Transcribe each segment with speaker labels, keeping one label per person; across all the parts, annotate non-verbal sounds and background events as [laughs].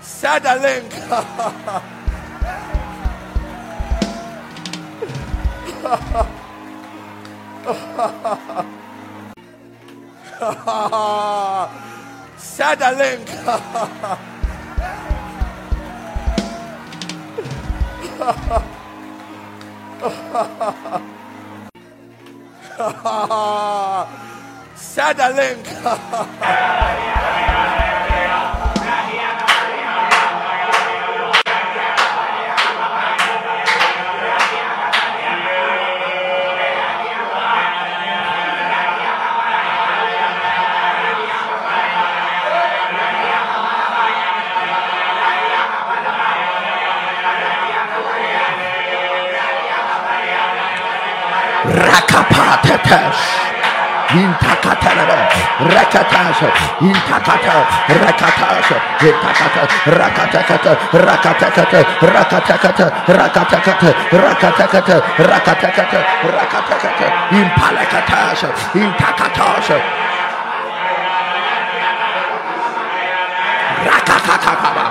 Speaker 1: Set the link. Set the link. Set the link.
Speaker 2: Rakapatetesh. Intakatalaba, Rakatash, Intakata, Rakatash, Intakata, Rakatakata, Rakatakata, Rakatakata, Rakatakata, Rakatakata, Rakatakata, Rakatakata, Impalakatash, Intakatash, Rakatakaba,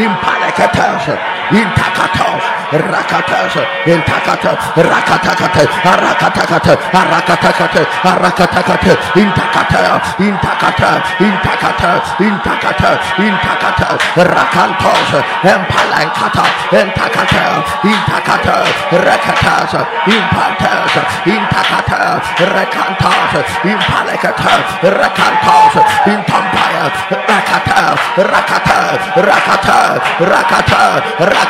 Speaker 2: Impalakatash, Intakatas, Rakatas, Intakata, Rakatakata, Rakatakata, Rakatakata, Rakatakata, Intakata, Intakata, Intakata, Intakata, Intakata, Rakantos, Empalankata, Intakata, Intakata, Rakatas, Impatas, Intakata, Rakantas, Impalakata, Rakantos, Intampaya, Rakata, Rakata, Rakata, Rakata, Rakata, Metakatasha, Intakata.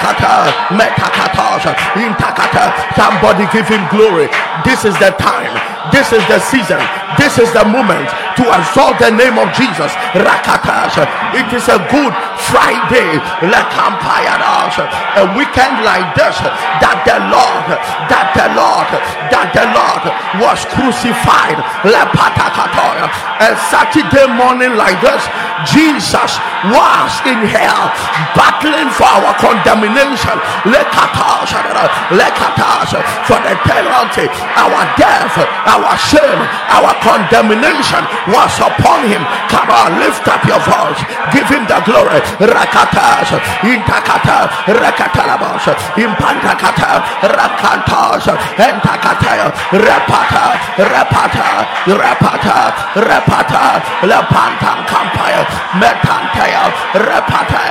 Speaker 2: Somebody give him glory. This is the time. This is the season. This is the moment to exalt the name of Jesus. Rakatasha. It is a good Friday. Lekampayadas. A weekend like this that the Lord, that the Lord, that the Lord was crucified. A Saturday morning like this, Jesus was in hell battling for our condemnation. Lekatasha. Lekatasha. For the penalty, our death, our shame, our condemnation was upon him. Come on, lift up your voice. Give him the glory. Rakatas, Intakata, Rakatalabos, Impantakata, Rakantas, Entakata, Rapata, Rapata, Rapata, Rapata, Lapantan Campire, Metantaya, Rapata,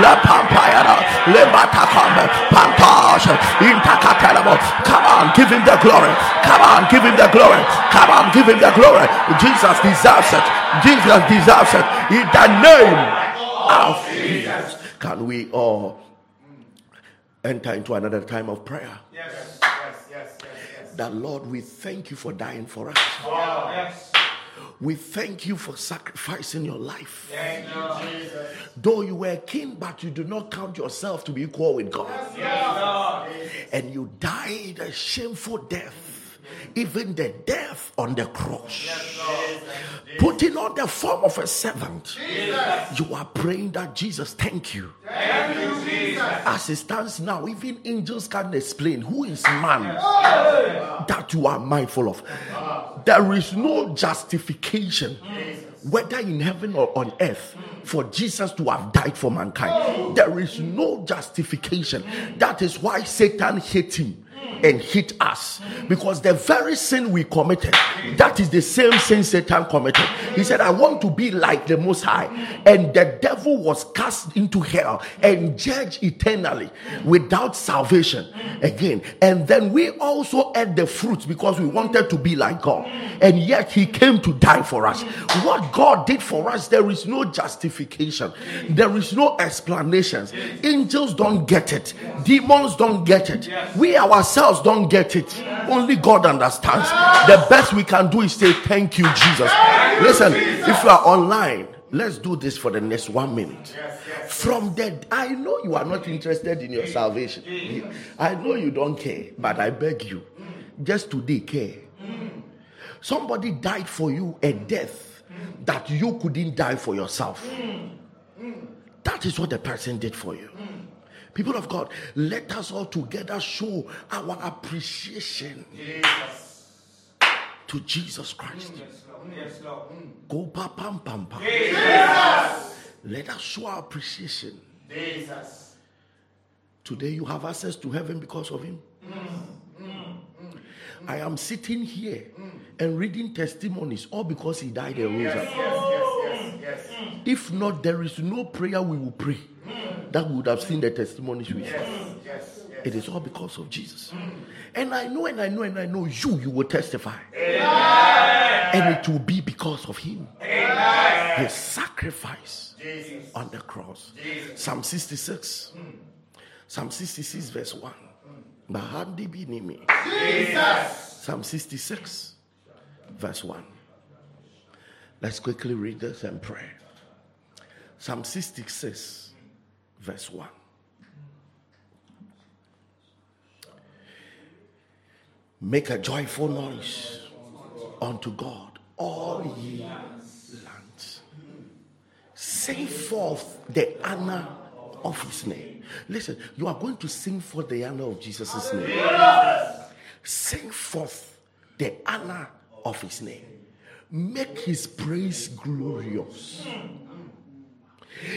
Speaker 2: Lapampire, Lebatakam, Pantas, Intakatalabo. Come on, give him the glory. Come on, give him the glory. Come on, give him the glory. Jesus deserves it. Jesus deserves it. In the name of Jesus. Can we all enter into another time of prayer?
Speaker 3: Yes, yes, yes, yes, yes.
Speaker 2: That Lord, we thank you for dying for us.
Speaker 3: Wow, yes.
Speaker 2: We thank you for sacrificing your life.
Speaker 3: Thank you, Jesus.
Speaker 2: Though you were a king, but you do not count yourself to be equal with God. Yes, And you died a shameful death, even the death on the cross. Putting on the form of a servant. You are praying that Jesus, thank you.
Speaker 3: Thank you, Jesus.
Speaker 2: As it stands now, even angels can't explain who is man that you are mindful of. There is no justification, whether in heaven or on earth, for Jesus to have died for mankind. There is no justification. That is why Satan hit him and hit us. Because the very sin we committed that is the same sin satan committed. He said i want to be like the most high. And the devil was cast into hell and judged eternally without salvation again. And then we also ate the fruits because we wanted to be like god. And yet he came to die for us. What god did for us there is no justification. There is no explanations. Angels don't get it. Demons don't get it. We ourselves don't get it. Only god understands. The best we can do is say thank you jesus. Listen if you are online let's do this for the next one minute. From that i know you are not interested in your salvation. I know you don't care but i beg you just today care. Somebody died for you a death that you couldn't die for yourself. That is what the person did for you people of god let us all together show our appreciation
Speaker 3: Jesus.
Speaker 2: to jesus christ mm,
Speaker 3: Yes, Lord. Mm, yes, Lord. Mm.
Speaker 2: Go pa pam pam pam. Let us show our appreciation.
Speaker 3: Jesus.
Speaker 2: Today you have access to heaven because of him. I am sitting here and reading testimonies all because he died and rose up.
Speaker 3: Yes, yes, yes, yes.
Speaker 2: If not, there is no prayer we will pray that would have seen the testimonies we.
Speaker 3: Yes, yes, yes.
Speaker 2: It is all because of Jesus. And I know, and I know, and I know you, you will testify. Amen. And it will be because of him. Amen. His sacrifice
Speaker 3: Jesus.
Speaker 2: on the cross.
Speaker 3: Jesus.
Speaker 2: Psalm 66. Hmm. Psalm 66, verse 1. Hmm. Bahandi binimi.
Speaker 3: Jesus.
Speaker 2: Psalm 66, verse 1. Let's quickly read this and pray. Psalm 66, verse 1. Make a joyful noise unto God, all ye lands. Sing forth the honor of his name. Listen, you are going to sing forth the honor of Jesus' name. Sing forth the honor of his name. Make his praise glorious.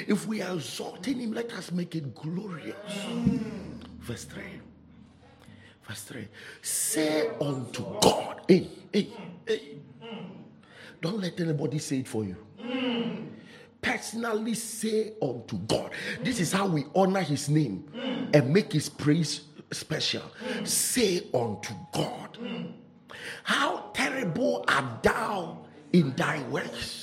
Speaker 2: If we are exalting him, let us make it glorious. Verse 3. Verse 3. Say unto God, hey, hey, hey. Don't let anybody say it for you. Personally say unto God. This is how we honor his name and make his praise special. Say unto God, How terrible art thou in thy works!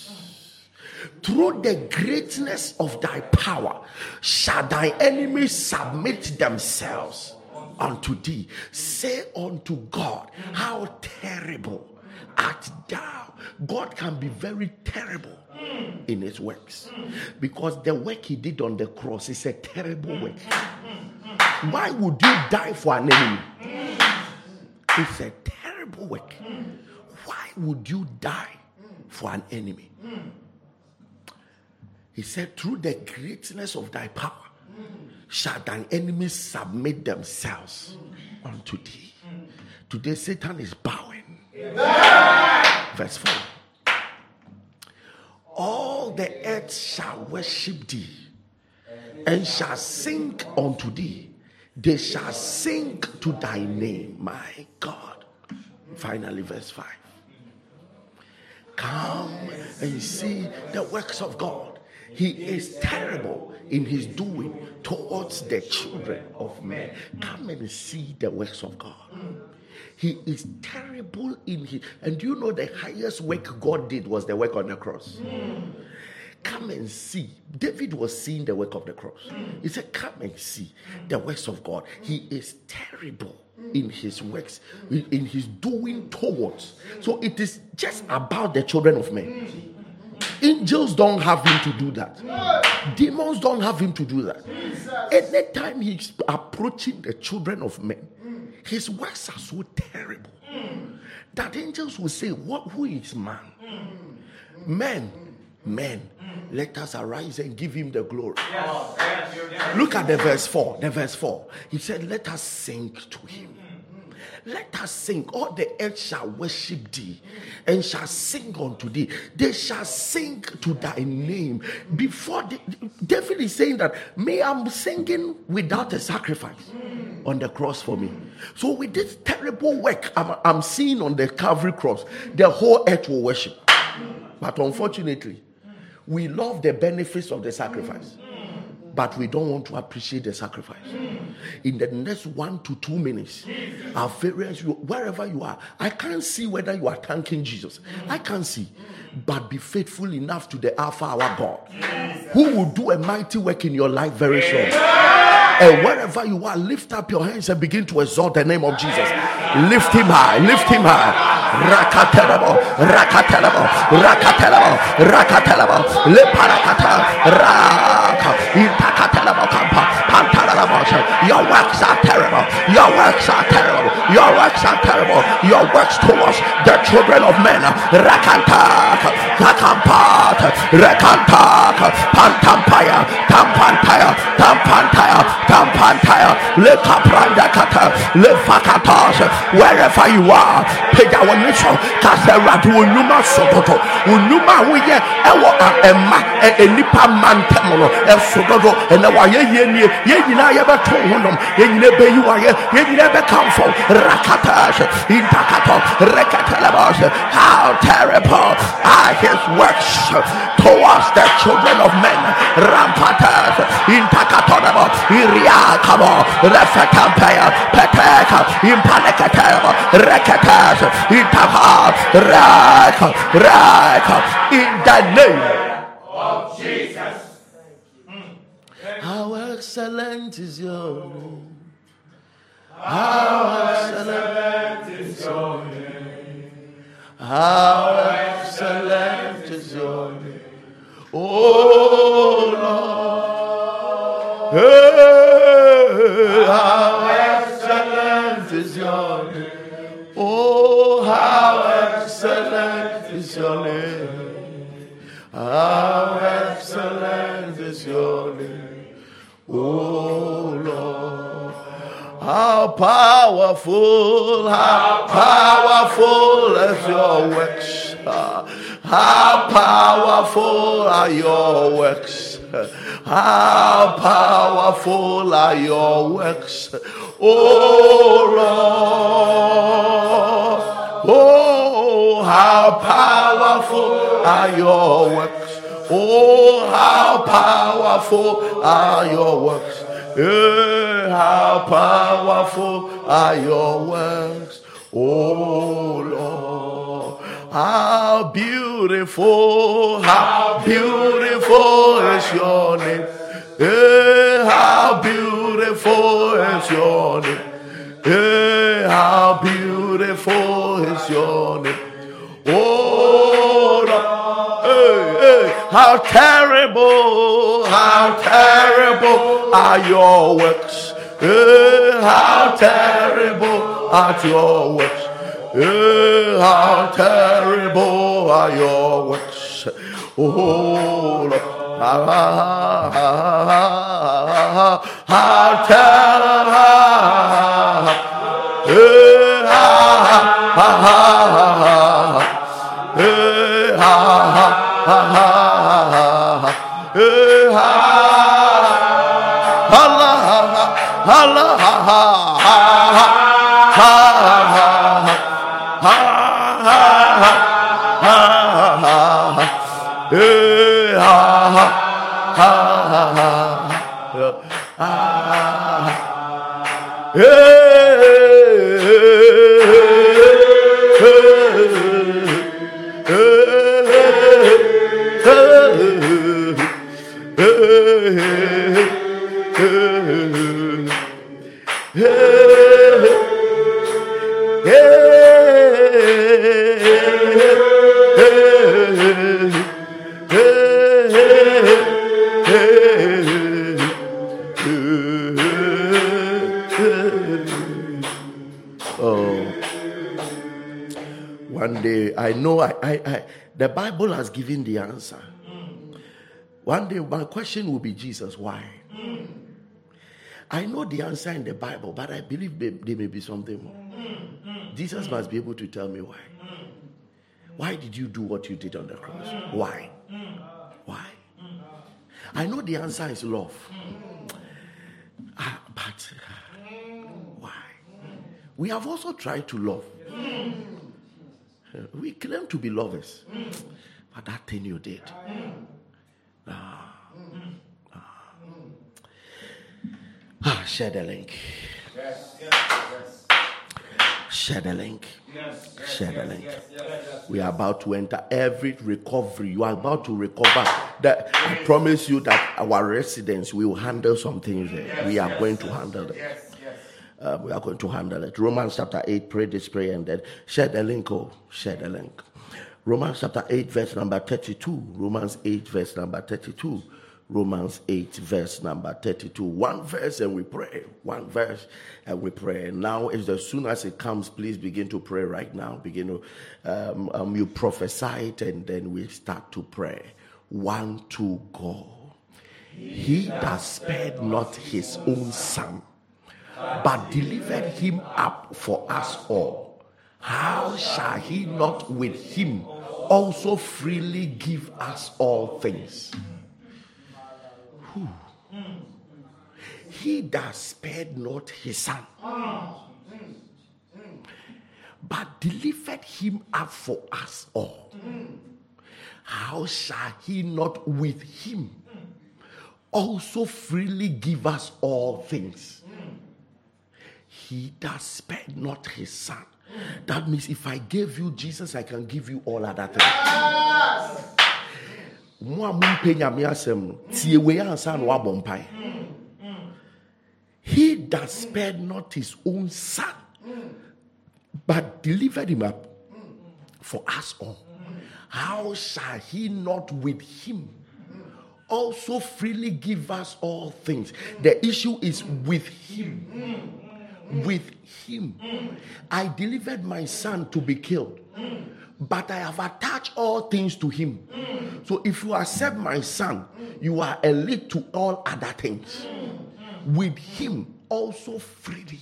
Speaker 2: Through the greatness of thy power shall thy enemies submit themselves unto thee. Say unto God, How terrible art thou! God can be very terrible in his works because the work he did on the cross is a terrible work. Why would you die for an enemy? It's a terrible work. Why would you die for an enemy? He said, Through the greatness of thy power shall thine enemies submit themselves unto thee. Today, Satan is bowing. Verse 4 All the earth shall worship thee and shall sink unto thee. They shall sink to thy name, my God. Finally, verse 5. Come and see the works of God. He is terrible in his doing towards the children of men. Come and see the works of God. He is terrible in his, and you know the highest work God did was the work on the cross. Come and see. David was seeing the work of the cross. He said, Come and see the works of God. He is terrible in his works, in in his doing towards. So it is just about the children of men. Angels don't have him to do that. Demons don't have him to do that. Anytime he's approaching the children of men, his works are so terrible that angels will say, What who is man? Men, men, let us arise and give him the glory.
Speaker 3: Yes.
Speaker 2: Look at the verse 4. The verse 4. He said, Let us sing to him. Let us sing. All the earth shall worship thee and shall sing unto thee. They shall sing to thy name. Before the, David is saying that, may I'm singing without a sacrifice on the cross for me. So, with this terrible work I'm, I'm seeing on the Calvary cross, the whole earth will worship. But unfortunately, we love the benefits of the sacrifice but we don't want to appreciate the sacrifice. In the next one to two minutes, our you, wherever you are, I can't see whether you are thanking Jesus. I can't see. But be faithful enough to the Alpha, our God, who will do a mighty work in your life very soon. And wherever you are, lift up your hands and begin to exalt the name of Jesus. Lift him high, lift him high. Rakaterabo, rakaterabo, rakaterabo, rakaterabo, le parakata, Impakatalabakapa. Pantalabosha. Your works are terrible. Your works are terrible. Your works are terrible. Your works towards the children of men. Rakanta, Takampat, Rekanta, Pantampaya, Tampantaya, Tampantaya, Tampantaya, Lekaprandakata, Lefakatas, wherever you are, Pega one mission, Caseratu, Numa Sototo, Unuma, we get Ewa, Emma, Enipa Mantamono, El Sototo, and Waya Yeni, Yenina Yabato, Yenina Bayuaya, Yenina Bekamfo, Rakatash, Intakato, Rekatalabos, how terrible are his works towards the children of men. Rampatas, Intakatonabo, Iriakabo, Refetampea, Peteka, Impalekatabo, Rekatas, Intaka, Raka, Raka, in the name excellent is your name. How excellent is your name. How excellent is your name. Oh Lord. Hey, how excellent is your name. Oh, how excellent is your name. How excellent is your name, oh Lord. How powerful, how powerful is your works. How powerful are your works. How powerful are your works, oh Lord. Oh, how powerful are your works. Oh, how powerful are your works. Eh, how powerful are your works. Oh, Lord. How beautiful, how beautiful is your name. Eh, how beautiful is your name. Hey, how beautiful is your name. Oh. Hey, hey, how terrible, how terrible are your works. Hey, how terrible are your works. Hey, how terrible are your works. Oh, Lord. How, how terrible. Hey, ha, ha, ha, ha, ha, ha, ha, ha. Yeah. I I, I, the Bible has given the answer. One day, my question will be Jesus, why? I know the answer in the Bible, but I believe there, may be something more. Jesus must be able to tell me why. Why did you do what you did on the cross? Why? Why? I know the answer is love. Ah, but why? We have also tried to love. We claim to be lovers, but that thing you did. Ah, ah. Ah, share the link.
Speaker 3: Yes, yes, yes.
Speaker 2: Share the link.
Speaker 3: Yes, yes,
Speaker 2: Share the link.
Speaker 3: yes.
Speaker 2: We are about to enter every recovery. You are about to recover. That I promise you that our residents will handle some things there. We are going to handle it. Uh, we are going to handle it. Romans chapter 8, pray this prayer and then share the link. Oh, share the link. Romans chapter 8, verse number 32. Romans 8, verse number 32. Romans 8, verse number 32. One verse and we pray. One verse and we pray. Now, as soon as it comes, please begin to pray right now. Begin to, um, um, you prophesy it and then we start to pray. One, two, go. He that spared not his own son, but delivered him up for us all, how shall he not with him also freely give us all things? Whew. He that spared not his son, but delivered him up for us all, how shall he not with him also freely give us all things? He that spared not his son. That means if I gave you Jesus, I can give you all other things. mpae he that spared not his own son but delivered him up for us all how shall he not with him also freely give us all things the issue is with him with him i delivered my son to be killed but I have attached all things to him. So if you accept my son, you are a lead to all other things. With him also freely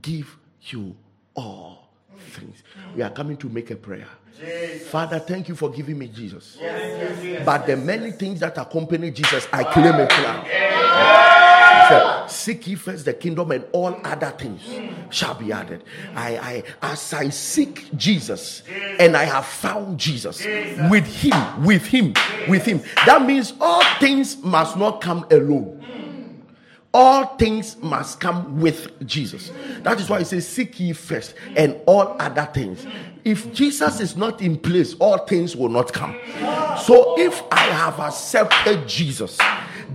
Speaker 2: give you all things. We are coming to make a prayer. Father, thank you for giving me Jesus. But the many things that accompany Jesus, I claim it now. Said, [gasps] seek ye first the kingdom and all other things shall be added. I, I as I seek Jesus and I have found Jesus with him, with him, with him. That means all things must not come alone. All things must come with Jesus. That is why he says, Seek ye first and all other things. If Jesus is not in place, all things will not come. So if I have accepted Jesus,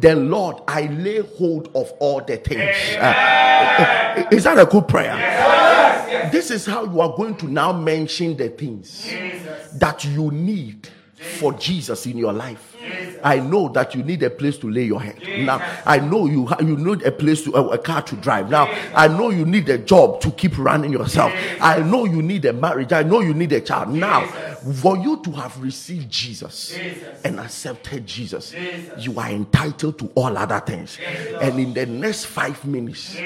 Speaker 2: then Lord, I lay hold of all the things. Uh, [laughs] is that a good prayer? This is how you are going to now mention the things that you need for Jesus in your life. I know that you need a place to lay your head. Now, I know you ha- you need a place to a, a car to drive. Now, I know you need a job to keep running yourself. I know you need a marriage. I know you need a child. Now, for you to have received Jesus and accepted Jesus, you are entitled to all other things. And in the next five minutes,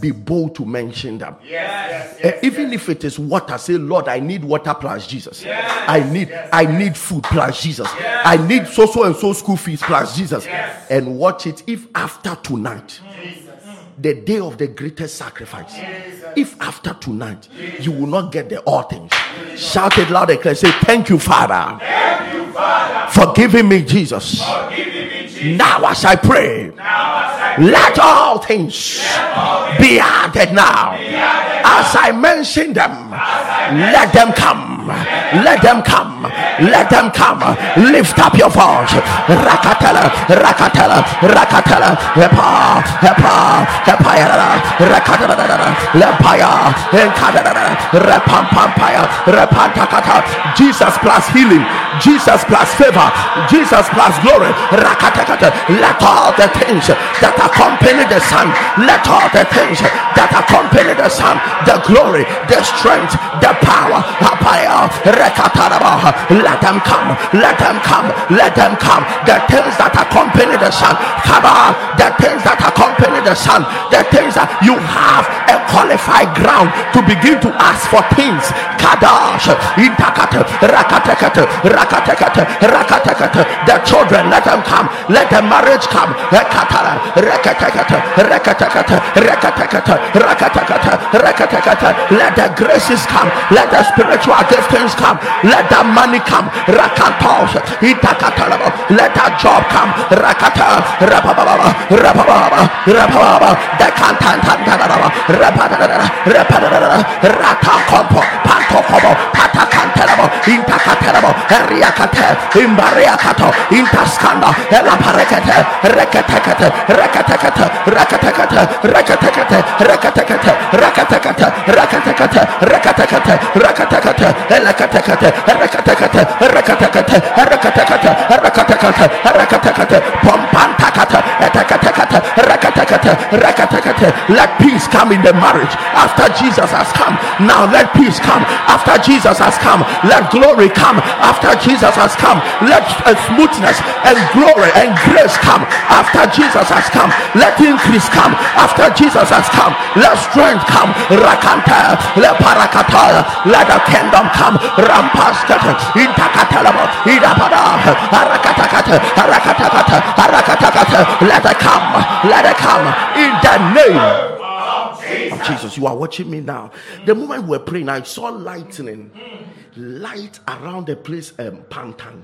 Speaker 2: be bold to mention them. Eh, even if it is water, say, Lord, I need water plus Jesus. I need I need food plus Jesus. I need so so and so school fees plus Jesus. And watch it if after tonight, the day of the greatest sacrifice, if after tonight you will not get the all things, shout it loud and clear. Say, Thank you, Father, for giving me Jesus. Now, as I pray, let all things be added now. As I mention them, let them come. Let them come. Let them come. Lift up your voice. Rakatala, rakatala, rakatala, hepa, hepa, hepayala, rakatala, lepaya, enkadala, repampampaya, repantakata. Jesus plus healing. Jesus plus favor. Jesus plus glory. Rakatakata. Let all the things that accompany the Son, let all the things that accompany the Son, the glory, the strength, the power, apaya, rekataraba, let them come, let them come, let them come. The things that accompany the Son, come on, the things that accompany the Son, the things that you have a qualified ground to begin to ask for things. Kadash. The children, let them come, let the marriage come. Let the graces come, let the spiritual giftings come, let the money come. Rakatos, itakatalaba, let that job come. Rakata, rapababa, rapababa, the cantantantanaba, rapadada, rapadada, ratakompo, pantokobo, patakantelabo, intakatelabo, eriakate, imbariakato, intaskanda, elaparekete, reketekete, reketekete, reketekete, reketekete, reketekete, reketekete, reketekete, reketekete, reketekete, reketekete, reketekete, Let peace come in the marriage after Jesus has come. Now let peace come after Jesus has come. Let glory come after Jesus has come. Let uh, smoothness and glory and grace come after Jesus has come. Let increase come after Jesus has come. Let strength come. Rakanta, let parakata, let the kingdom come. Rampaskata, Let it come. Let it come in the name of Jesus. You are watching me now. The moment we're praying, I saw lightning, light around the place, um, Pantan.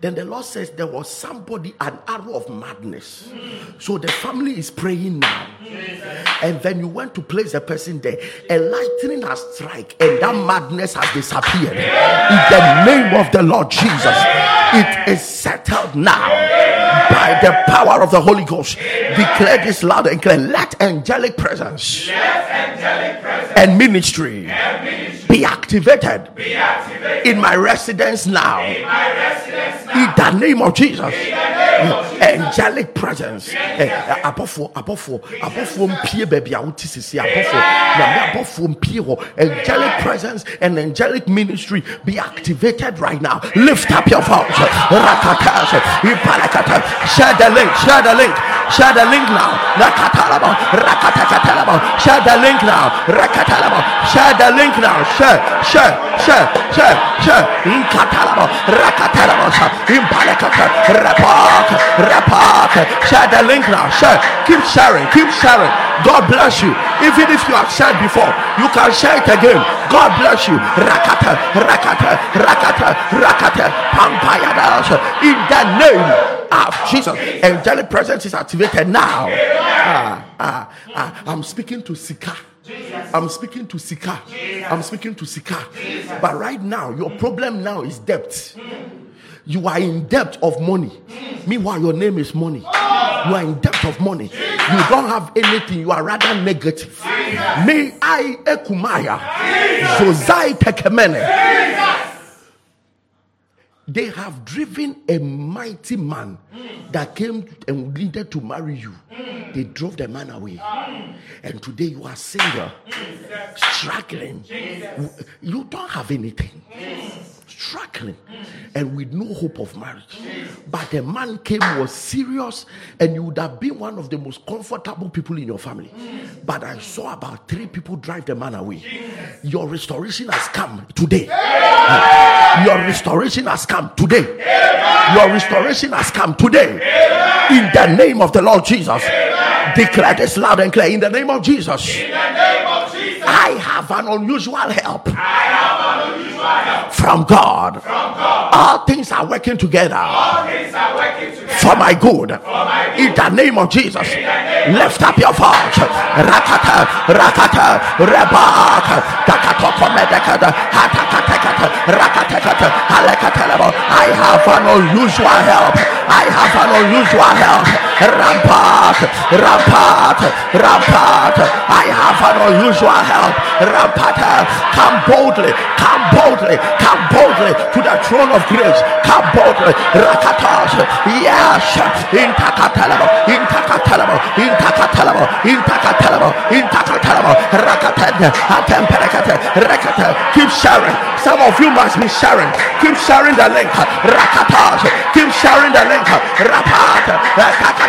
Speaker 2: Then the Lord says there was somebody, an arrow of madness. So the family is praying now. And then you went to place a person there. A lightning has struck, and that madness has disappeared. In the name of the Lord Jesus, it is settled now by the power of the Holy Ghost. Declare this loud and clear. Let angelic presence and ministry be activated in my residence now. In the name of Jesus. Angelic presence. Eh, Abɔfoɔ abɔfoɔ abɔfoɔ mpie baabi a wote sisi abɔfoɔ nyame abɔfoɔ mpie hɔ angelic presence and angelic ministry be activated right now. Lift up your voice. Rakata. Share the link. Share the link. Share the link now. Rakatalaba. Share the link now. Rakatalaba. Share the link now. Share, share, share, share, share. Inkatalaba. Rakatalaba. Impalakata. Rapak. Rapak. Share the link now. Share. Keep sharing. Keep sharing. God bless you. Even if you have shared before, you can share it again. God bless you. Rakata, rakata, rakata, rakata, pampayadas. In the name of Jesus, angelic presence is activated now. Ah, ah, ah. I'm speaking to Sika. I'm speaking to Sika. I'm speaking to Sika. But right now, your problem now is debt. You are in debt of money. Meanwhile, your name is money. You are in debt of money. You don't have anything. You are rather negative. May I ekumaya. Zozai tekemene. They have driven a mighty man that came and needed to marry you. They drove the man away. And today you are single, struggling. You don't have anything struggling and with no hope of marriage. But the man came, was serious, and you would have been one of the most comfortable people in your family. But I saw about three people drive the man away. Your restoration has come today. Your restoration has come today. Your restoration has come today. In the name of the Lord Jesus. Declare this loud and clear. In the name of Jesus. I have an unusual help from God. All things are working together for my good. In the name of Jesus. Lift up your voice. Rakata, rakata, rebaka, takato komedekada, hatakatekata, rakatekata, halekatelebo. I have an unusual help. I have an unusual help. Rampart, rampart, rampart. I have an unusual help. Rampart, come boldly, come boldly, come boldly to the throne of grace. Come boldly, rakatas. Yes, in takatalabo, in takatalabo, in takatalabo, in takatalabo, in takatalabo, rakatan, atemperekate, rekate. Keep sharing. Some of you must be sharing. Keep sharing the link. Rakatas. Keep sharing the link. Rapat.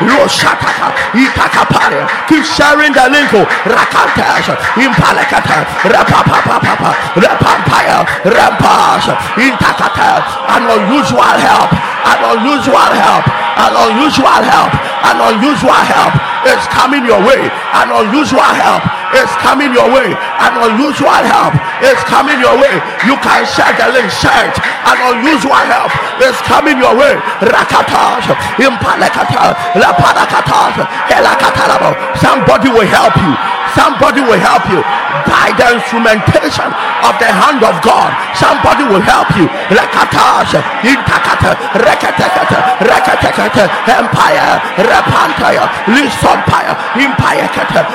Speaker 2: Loshataka, itakapare. Keep sharing the link. oh. Rakantas, impalekata, rapapapapapa, rapampaya, rampas, intakata. An unusual help, an unusual help, an unusual help, an unusual help is coming your way. An unusual help is coming your way. An unusual help is coming your way. You can share the link, share it. An unusual help is coming your way. Somebody will help you. Somebody will help you by the instrumentation of the hand of God. Somebody will help you. Rakatas, intakata, rekatekata, rekatekata, empire, repantaya, lisompire, impire,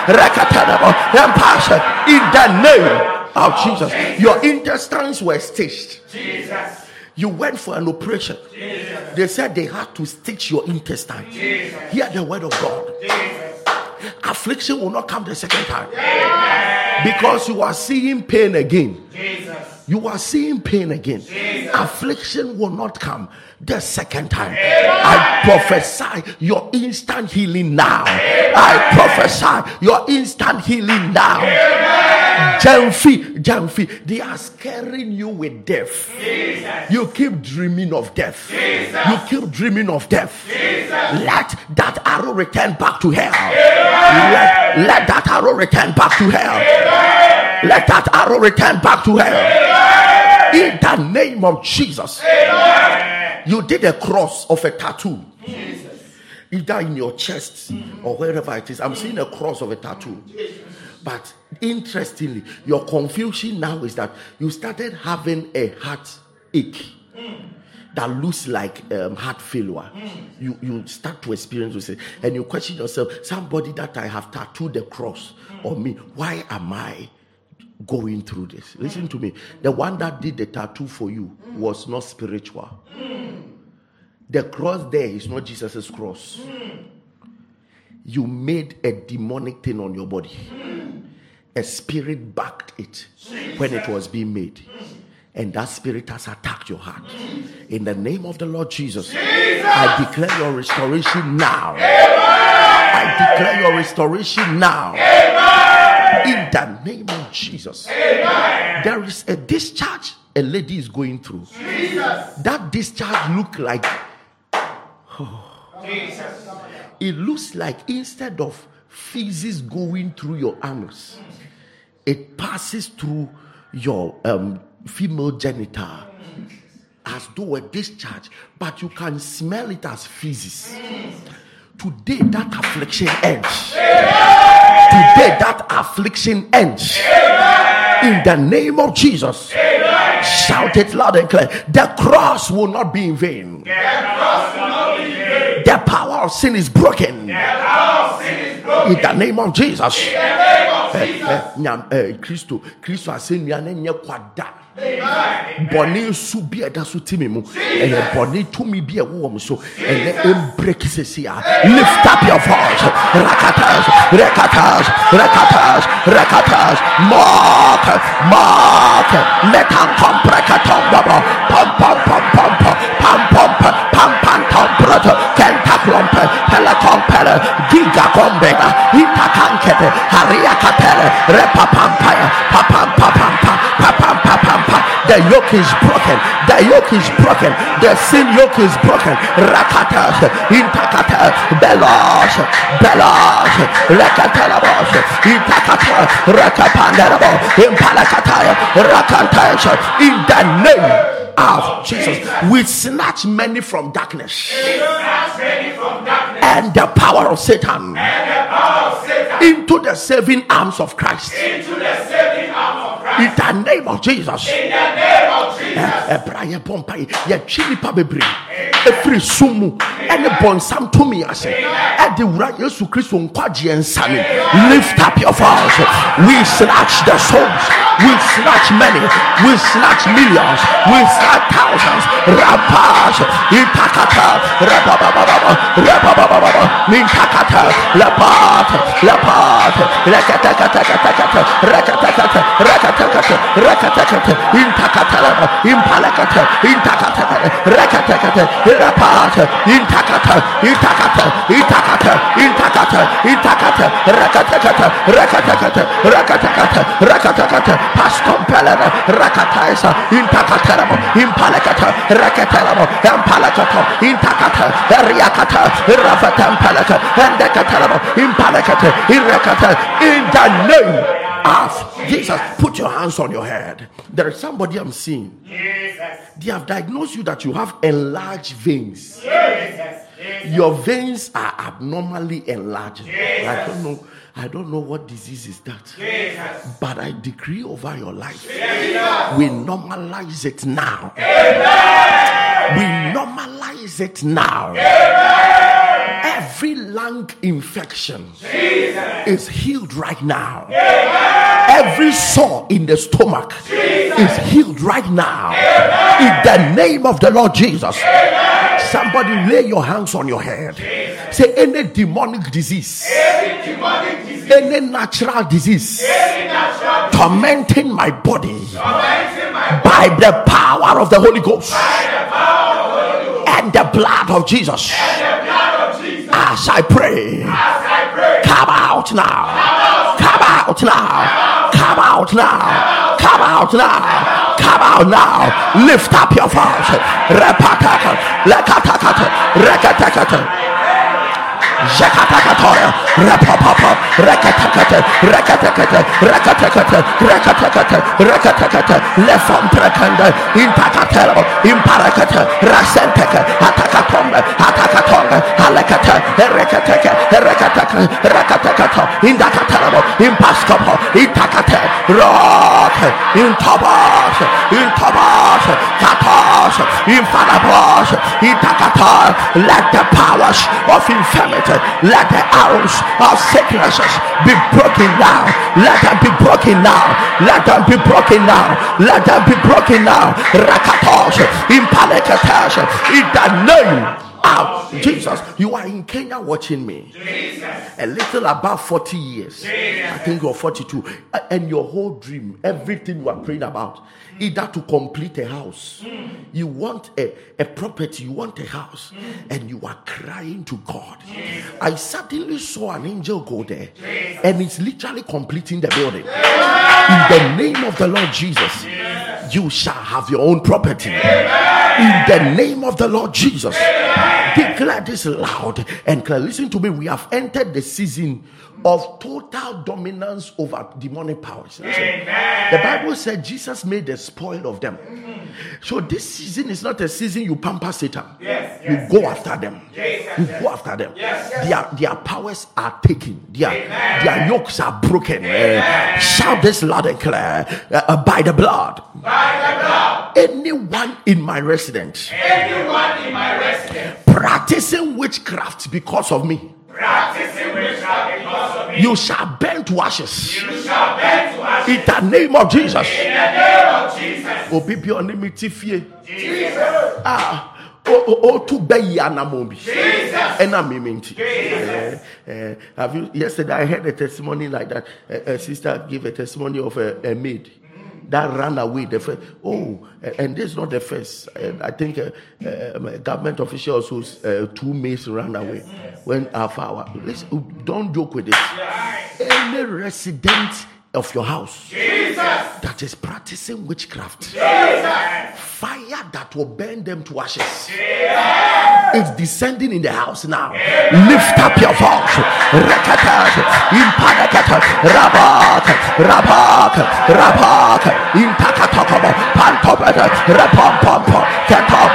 Speaker 2: Rakatanabo, Empire. In the name of Jesus. Your intestines were stitched.
Speaker 3: Jesus.
Speaker 2: You went for an operation. They said they had to stitch your intestine. Hear the word of God. Affliction will not come the second time. Because you are seeing pain again.
Speaker 3: Jesus.
Speaker 2: You are seeing pain again. Affliction will not come the second time. I prophesy your instant healing now. I prophesy your instant healing now. Jamfi, Jamfi, they are scaring you with death. You keep dreaming of death. You keep dreaming of death. Let that arrow return back to hell. Let, let that arrow return back to hell. Let that arrow return back to hell. In the name of Jesus. You did a cross of a tattoo. Either in your chest or wherever it is. I'm seeing a cross of a tattoo. But interestingly, your confusion now is that you started having a heart ache that looks like um, heart failure. You you start to experience this, and you question yourself: somebody that I have tattooed the cross on me, why am I going through this? Listen to me. The one that did the tattoo for you was not spiritual. The cross there is not Jesus' cross. You made a demonic thing on your body. A spirit backed it when it was being made. And that spirit has attacked your heart. In the name of the Lord Jesus, I declare your restoration now. I declare your restoration now. In the name of Jesus. There is a discharge a lady is going through. That discharge look like
Speaker 3: Jesus.
Speaker 2: it looks like instead of feces going through your anus, it passes through your um, female genital as though a discharge, but you can smell it as feces. Today, that affliction ends. Today, that affliction ends. In the name of Jesus. Shout it loud and clear. The cross will not be in vain. Power of sin is broken. In the name of Jesus. Eh, eh, eh, Kristo, Kristo asɛnnua no nyɛ kwada. bɔne nsu bi a ɛda so ti mi mu. Ɛyɛ bɔne tumi bi a ɛwɔ wɔn so. Ɛnɛ ɛmbreki sisi a. Lift up your voice. Rakatas rakatas rakatas rakatas mark mark. Metan komprekatom baba pam pam pam repa pampaya papam papam pam papam papam pam the yoke is broken the yoke is broken the sin yoke is broken. Rakatas intakata belos belos rakatalabos intakata rakapandarabo impalakataya rakantas in the name of Jesus. We snatch many from darkness. And the power of Satan. Into the saving arms of Christ. In the name of Jesus. Eh, eh, Ɛbrayɛ bɔ mpa yi yɛtwe nipa bebree efiri sum mu ɛne bɔnsam tumi ase ɛde wura Yesu Kristo nkwagyeɛ nsa ne. Lift up your voice. We snatch the souls. We snatch many. We snatch millions. We snatch thousands. Rapas itakata. Rabababa rabababa mintakata lapat. Lapat. Rakatakata rakatakata. Rakatakata. Rakatakata. Intakata. Impalakata. Intakata. Rakatakata. Rapat. Intakata Itakata, Itakata, Itakata, Itakata, Itakata, Rakatakata, Rakatakata, Rakatakata, Rakatakata, Pastompelena, Rakataisa, Intakateramo, Impalakata, Rakateramo, Empalakata, Intakata, Riakata, Rafatampalaka, Endekateramo, Impalakata, Irakata, in the name. Jesus put your hands on your head there is somebody I'm seeing
Speaker 3: Jesus.
Speaker 2: they have diagnosed you that you have enlarged veins
Speaker 3: Jesus.
Speaker 2: your veins are abnormally enlarged. I don't know. I don't know what disease is that.
Speaker 3: Jesus.
Speaker 2: But I decree over your life. We normalize it now. We normalize it now. Every lung infection is healed right now. Every sore in the stomach is healed right now. In the name of the Lord Jesus. Somebody lay your hands on your head. Say any demonic disease, any natural disease tormenting my body by the power of the Holy Ghost and the blood of Jesus. As I pray, come out now, come out now, come out now, come out now, come out now. Lift up your voice. Repataka, lekatakata, rekatakata. Jakatakatoya, Rapapapa, Rakatakata, Rakatakata, Rakatakata, Rakatakata, Rakatakata, Lefam Trakanda, Impakatero, Imparakata, Rasenteka, Atakatomba, Atakatonga, Alakata, Rekataka, Rekataka, Rakatakata, Indakataro, Impaskopo, Intakata, Rock, Intabas, Intabas, Katas, Infalabas, Intakata, let the powers of infirmity, let the arrows of sicknesses be broken now. Let them be broken now. Let them be broken now. Let them be broken now. Rakatos, impalekatas, in the name of Jesus. You are in Kenya watching me. A little above 40 years. I think you're 42. And your whole dream, everything you are praying about, either to complete a house, you want a, a property, you want a house, and you are crying to God. I suddenly saw an angel go there, and it's literally completing the building. In the name of the Lord Jesus, you shall have your own property. In the name of the Lord Jesus, declare this loud and clear. Listen to me. We have entered the season of total dominance over demonic powers. Listen. The Bible said Jesus made the spoil of them. So this season is not a season you pamper Satan.
Speaker 3: Yes,
Speaker 2: you
Speaker 3: yes,
Speaker 2: go after them. You go after them. Their, their powers are taken. Their, their yokes are broken. Uh, shout this loud and clear. Uh, uh, by the blood. Anyone in my residence
Speaker 3: Anyone in my residence
Speaker 2: practicing witchcraft because of me,
Speaker 3: practicing witchcraft because of me,
Speaker 2: you shall burn to ashes.
Speaker 3: you shall burn to ashes
Speaker 2: In the name of Jesus.
Speaker 3: in the name of Jesus.
Speaker 2: Obi bi ɔne mi ti fie.
Speaker 3: Jesus,
Speaker 2: Ah, o o o tu bɛ yi anamɔ bi.
Speaker 3: Jesus,
Speaker 2: ɛna mi mi nti. Eh, eh, have you yesterday I heard a testimony like that. A, a sister gave a testimony of a, a maid that ran away. The first, oh, and this is not the first. I think uh, um, a government official also uh, two maids ran away when half hour. Listen, don't joke with this. Any resident of your house Jesus. that is practicing witchcraft, fire that will burn them to ashes. It's descending in the house now. Lift up your voice. Rakatat, impanakata, rabak, rabak, rabak, impakatakaba, pantobata, rapampampa,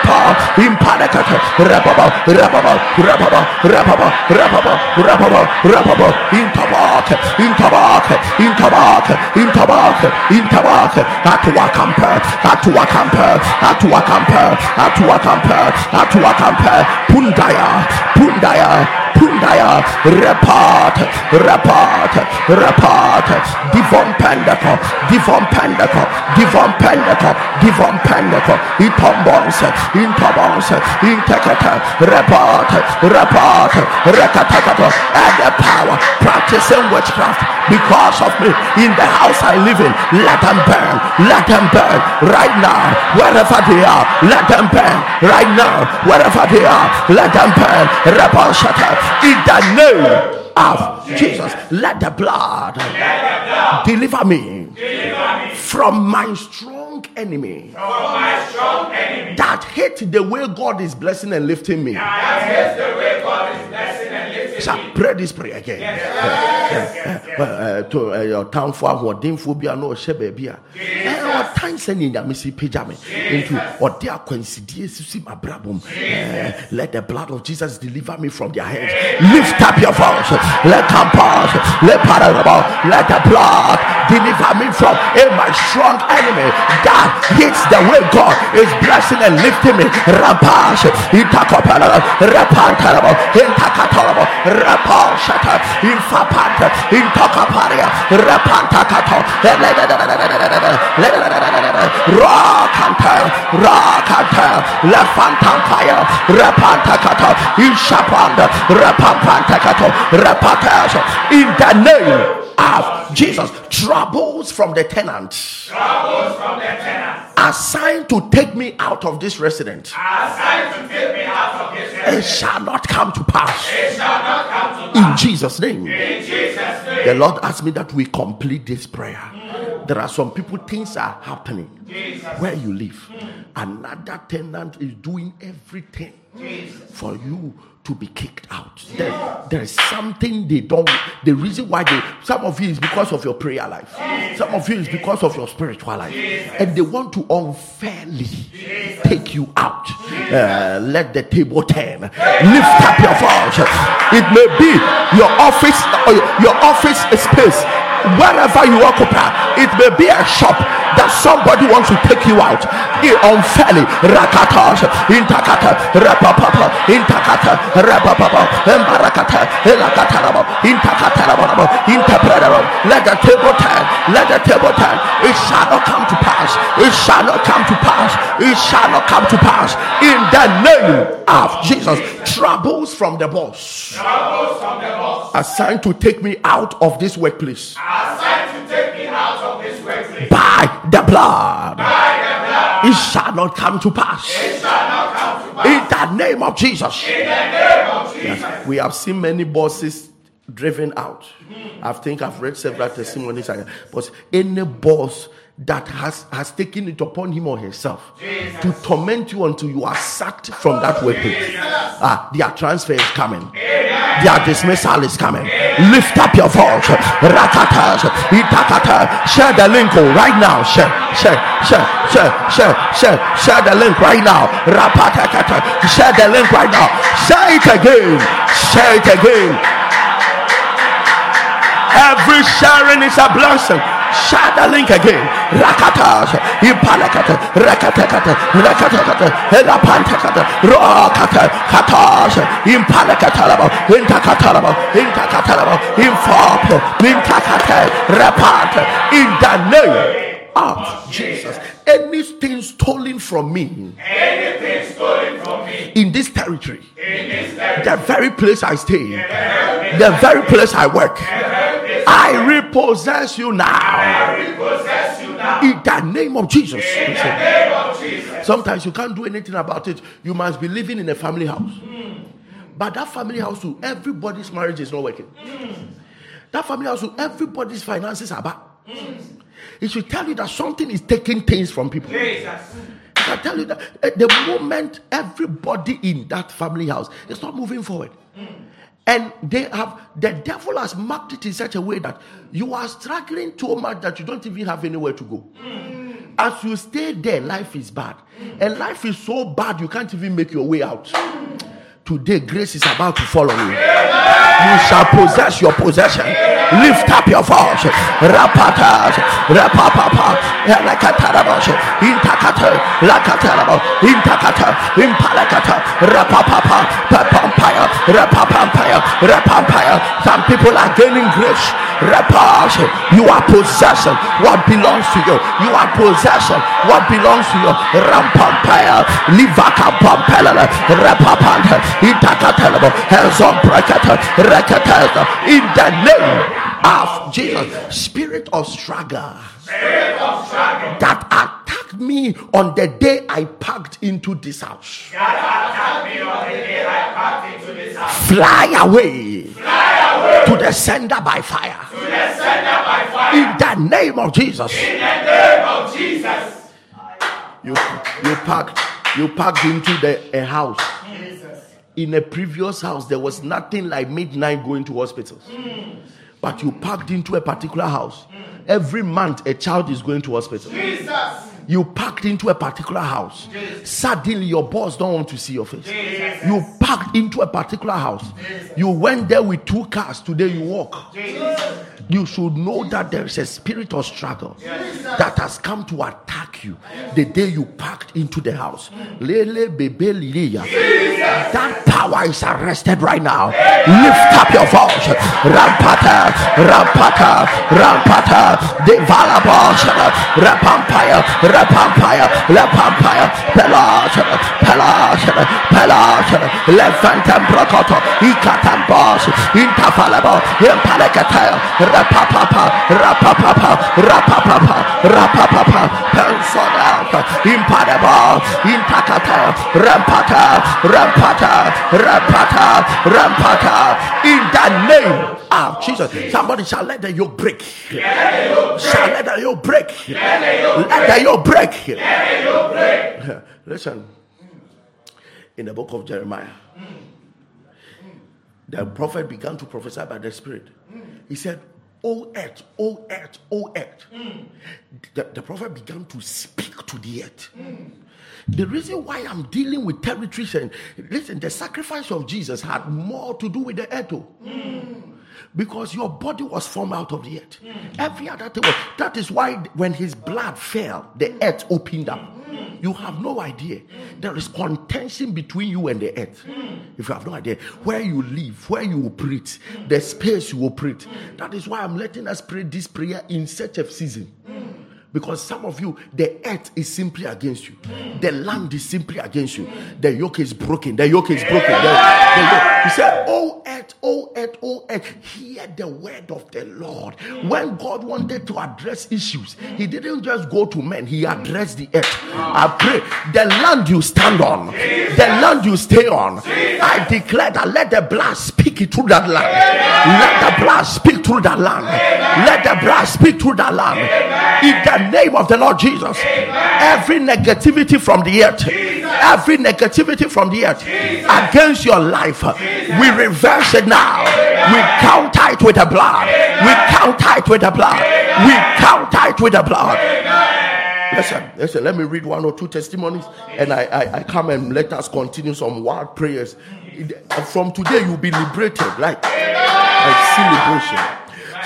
Speaker 2: katapa, impanakata, rababa, rababa, rababa, rababa, rababa, rababa, rababa, intabak, intabak, intabak, intabak, intabak, atuakampa, atuakampa, atuakampa, atuakampa, atuakampa, pundaya, pundaya, pundaya, repat, repat, repat, divon pendaco, divon pendaco, divon pendaco, divon pendaco, itombons, intobons, intekata, repat, repat, rekatakato, and the power, practicing witchcraft because of me in the house I live in. Let them burn, let them burn right now, wherever they are. Let them burn right now, wherever they are. Let them burn. Rebel shutter in the name of Jesus. Let the blood deliver me from my strong enemy
Speaker 3: from my strong enemy,
Speaker 2: that hate the way God is blessing and lifting me.
Speaker 3: that hates the way God is blessing
Speaker 2: Sir, pray this prayer again. To your town for ahoɔdenfoɔ bi a na ɔhyɛ baabi a Eh, ɔtan sɛ ne nyame si pagya me. Nti ɔde akwansidie sisi m'abrabɔ mu Eh, let the blood of jesus deliver me from their hands. Lift up your voice. Let come pass. Let parable let the blood Deliver me from a my strong enemy that hits the way God is blessing and lifting me. Rapash, Itakopala, Rapantarabo, Intakatorabo, Rapashata, Infapanta, Intakaparia, Rapantakato, Rakanta, Rakanta, Lafantampaya, Rapantakata, Ishapanda, Rapampantakato, Rapatas, in the name of Jesus. Troubles from the tenants.
Speaker 3: Troubles from the tenants.
Speaker 2: Assigned to take me out of this residence.
Speaker 3: Assigned to take me out of this residence.
Speaker 2: It shall not come to pass.
Speaker 3: It shall not come to pass.
Speaker 2: In Jesus' name.
Speaker 3: In Jesus' name.
Speaker 2: The Lord asked me that we complete this prayer. There are some people, things are happening where you live. Another tenant is doing everything for you to be kicked out. There, there is something they don't. The reason why they, some of you is because of your prayer life, some of you is because of your spiritual life, and they want to unfairly take you out. Uh, let the table turn. Lift up your voice. It may be your office or your, your office space wherever you occupy, it may be a shop that somebody wants to take you out unfairly. Rakatas, intakata, rapapapa, intakata, rapapapa, embarakata, elakatarabo, intakatarabo, interpretable. Let the table turn, let the table turn. It shall not come to pass. It shall not come to pass. It shall not come to pass. In the name of Jesus, troubles from the boss
Speaker 3: Troubles from the boss.
Speaker 2: assigned to take me out of this workplace
Speaker 3: to take me out of this workplace.
Speaker 2: by the blood.
Speaker 3: By the blood.
Speaker 2: It shall not come to pass.
Speaker 3: It shall not come to pass.
Speaker 2: In the name of Jesus.
Speaker 3: In the name of Jesus.
Speaker 2: We have seen many bosses driven out. I think I've read several testimonies. But any boss that has, has taken it upon him or herself to torment you until you are sacked from that workplace. Ah, their transfer is coming. Their dismissal is coming. Lift up your voice. Ratatas, itakata. Share the link right now. Share, share, share, share, share, share, share the link right now. Rapatakata. Share the link right now. Share it again. Share it again. Every sharing is a blessing. Share the link again. Rakatas, impalakata, rakatakata, rakatakata, elapantakata, rokata, katas, impalakatalabo, intakatalabo, intakatalabo, infopo, intakata, rapata, in the name of Jesus. Anything stolen from me
Speaker 3: Anything stolen from me
Speaker 2: in this territory,
Speaker 3: in this territory.
Speaker 2: the very place I stay, the very place I work, I repossess you now.
Speaker 3: Repossess you now.
Speaker 2: In the name of Jesus.
Speaker 3: In the name of Jesus.
Speaker 2: Sometimes you can't do anything about it. You must be living in a family house. Hmm. But that family house, too, everybody's marriage is not working. Hmm. That family house, too, everybody's finances are bad. Hmm. It should tell you that something is taking things from people.
Speaker 3: Jesus.
Speaker 2: I tell you that eh, the moment everybody in that family house is not moving forward, and they have the devil has marked it in such a way that you are struggling too much that you don't even have anywhere to go. Mm. As you stay there, life is bad, and life is so bad you can't even make your way out. Mm. Today, grace is about to follow you. You shall possess your possession. Lift up your voice. Rapatas, rapapapa, elakatarabos, intakata, lakatarabo, intakata, impalakata, rapapapa, papampaya, rapapampaya, rapampaya. Some people are gaining grace. Rapas, you are possession. What belongs to you? You are possession. What belongs to you? Rampampaya, livaka pampela, rapapanta, in the name of Jesus. Spirit of struggle that attacked me on the day I packed into this house.
Speaker 3: That attacked me on the day I into this house.
Speaker 2: Fly away
Speaker 3: Fly away
Speaker 2: to the sender by fire.
Speaker 3: to the sender by fire.
Speaker 2: In the name of Jesus.
Speaker 3: In the name of Jesus.
Speaker 2: You you packed you packed into the a house. In a previous house, there was nothing like midnight going to hospitals. But you packed into a particular house. Mm. Every month, a child is going to hospital.
Speaker 3: Jesus.
Speaker 2: You packed into a particular house. Suddenly, your boss don't want to see your face. You packed into a particular house. You went there with two cars. Today you walk. You should know that there is a spirit of struggle that has come to attack you the day you packed into the house. Lele bebe lilia. That power is arrested right now. Lift up your voice. Rampata, rampata, rampata. Devalabos, rapampire, rapampire, rapampire, pelas, pelas, pelas, lefantam prokoto, ikatambos, intafalabo, impalekataya, rapapapa, rapapapa, rapapapa, rapapapa, pensonata, impadabo, intakata, rampata, rampata, rampata, rampata, in the name of Jesus. Somebody shall let the yoke break. Shall let the yoke break. Let the yoke break. Listen, in the book of Jeremiah, the prophet began to prophesy by the Spirit. He said, O earth, O earth, O earth. The, the prophet began to speak to the earth. The reason why I'm dealing with territories and listen, the sacrifice of Jesus had more to do with the earth. Because your body was formed out of the earth. Every other thing was. That is why when his blood fell, the earth opened up. You have no idea. There is contention between you and the earth. If you have no idea where you live, where you operate, the space you operate. That is why I'm letting us pray this prayer in such a season. Because some of you, the earth is simply against you. The land is simply against you. The yoke is broken. The yoke is broken. The- the yoke- He said, Oh earth, oh earth, oh earth, hear the word of the Lord. When God wanted to address issues, He didn't just go to men, He addressed the earth. I pray, the land you stand on, the land you stay on, I declare that let the blood speak through that land. Let the blood speak through that land. Let the blood speak through that land. In name of the Lord Jesus. Every negativity from the earth, every negativity from the earth against your life, we reverse it now. We counter it with the blood. We counter it with the blood. We counter it with the blood. Listen, listen, let me read one or two testimonies and I, I, I come and let us continue some wild prayers. From today, you'll be liberated, like, like celebration.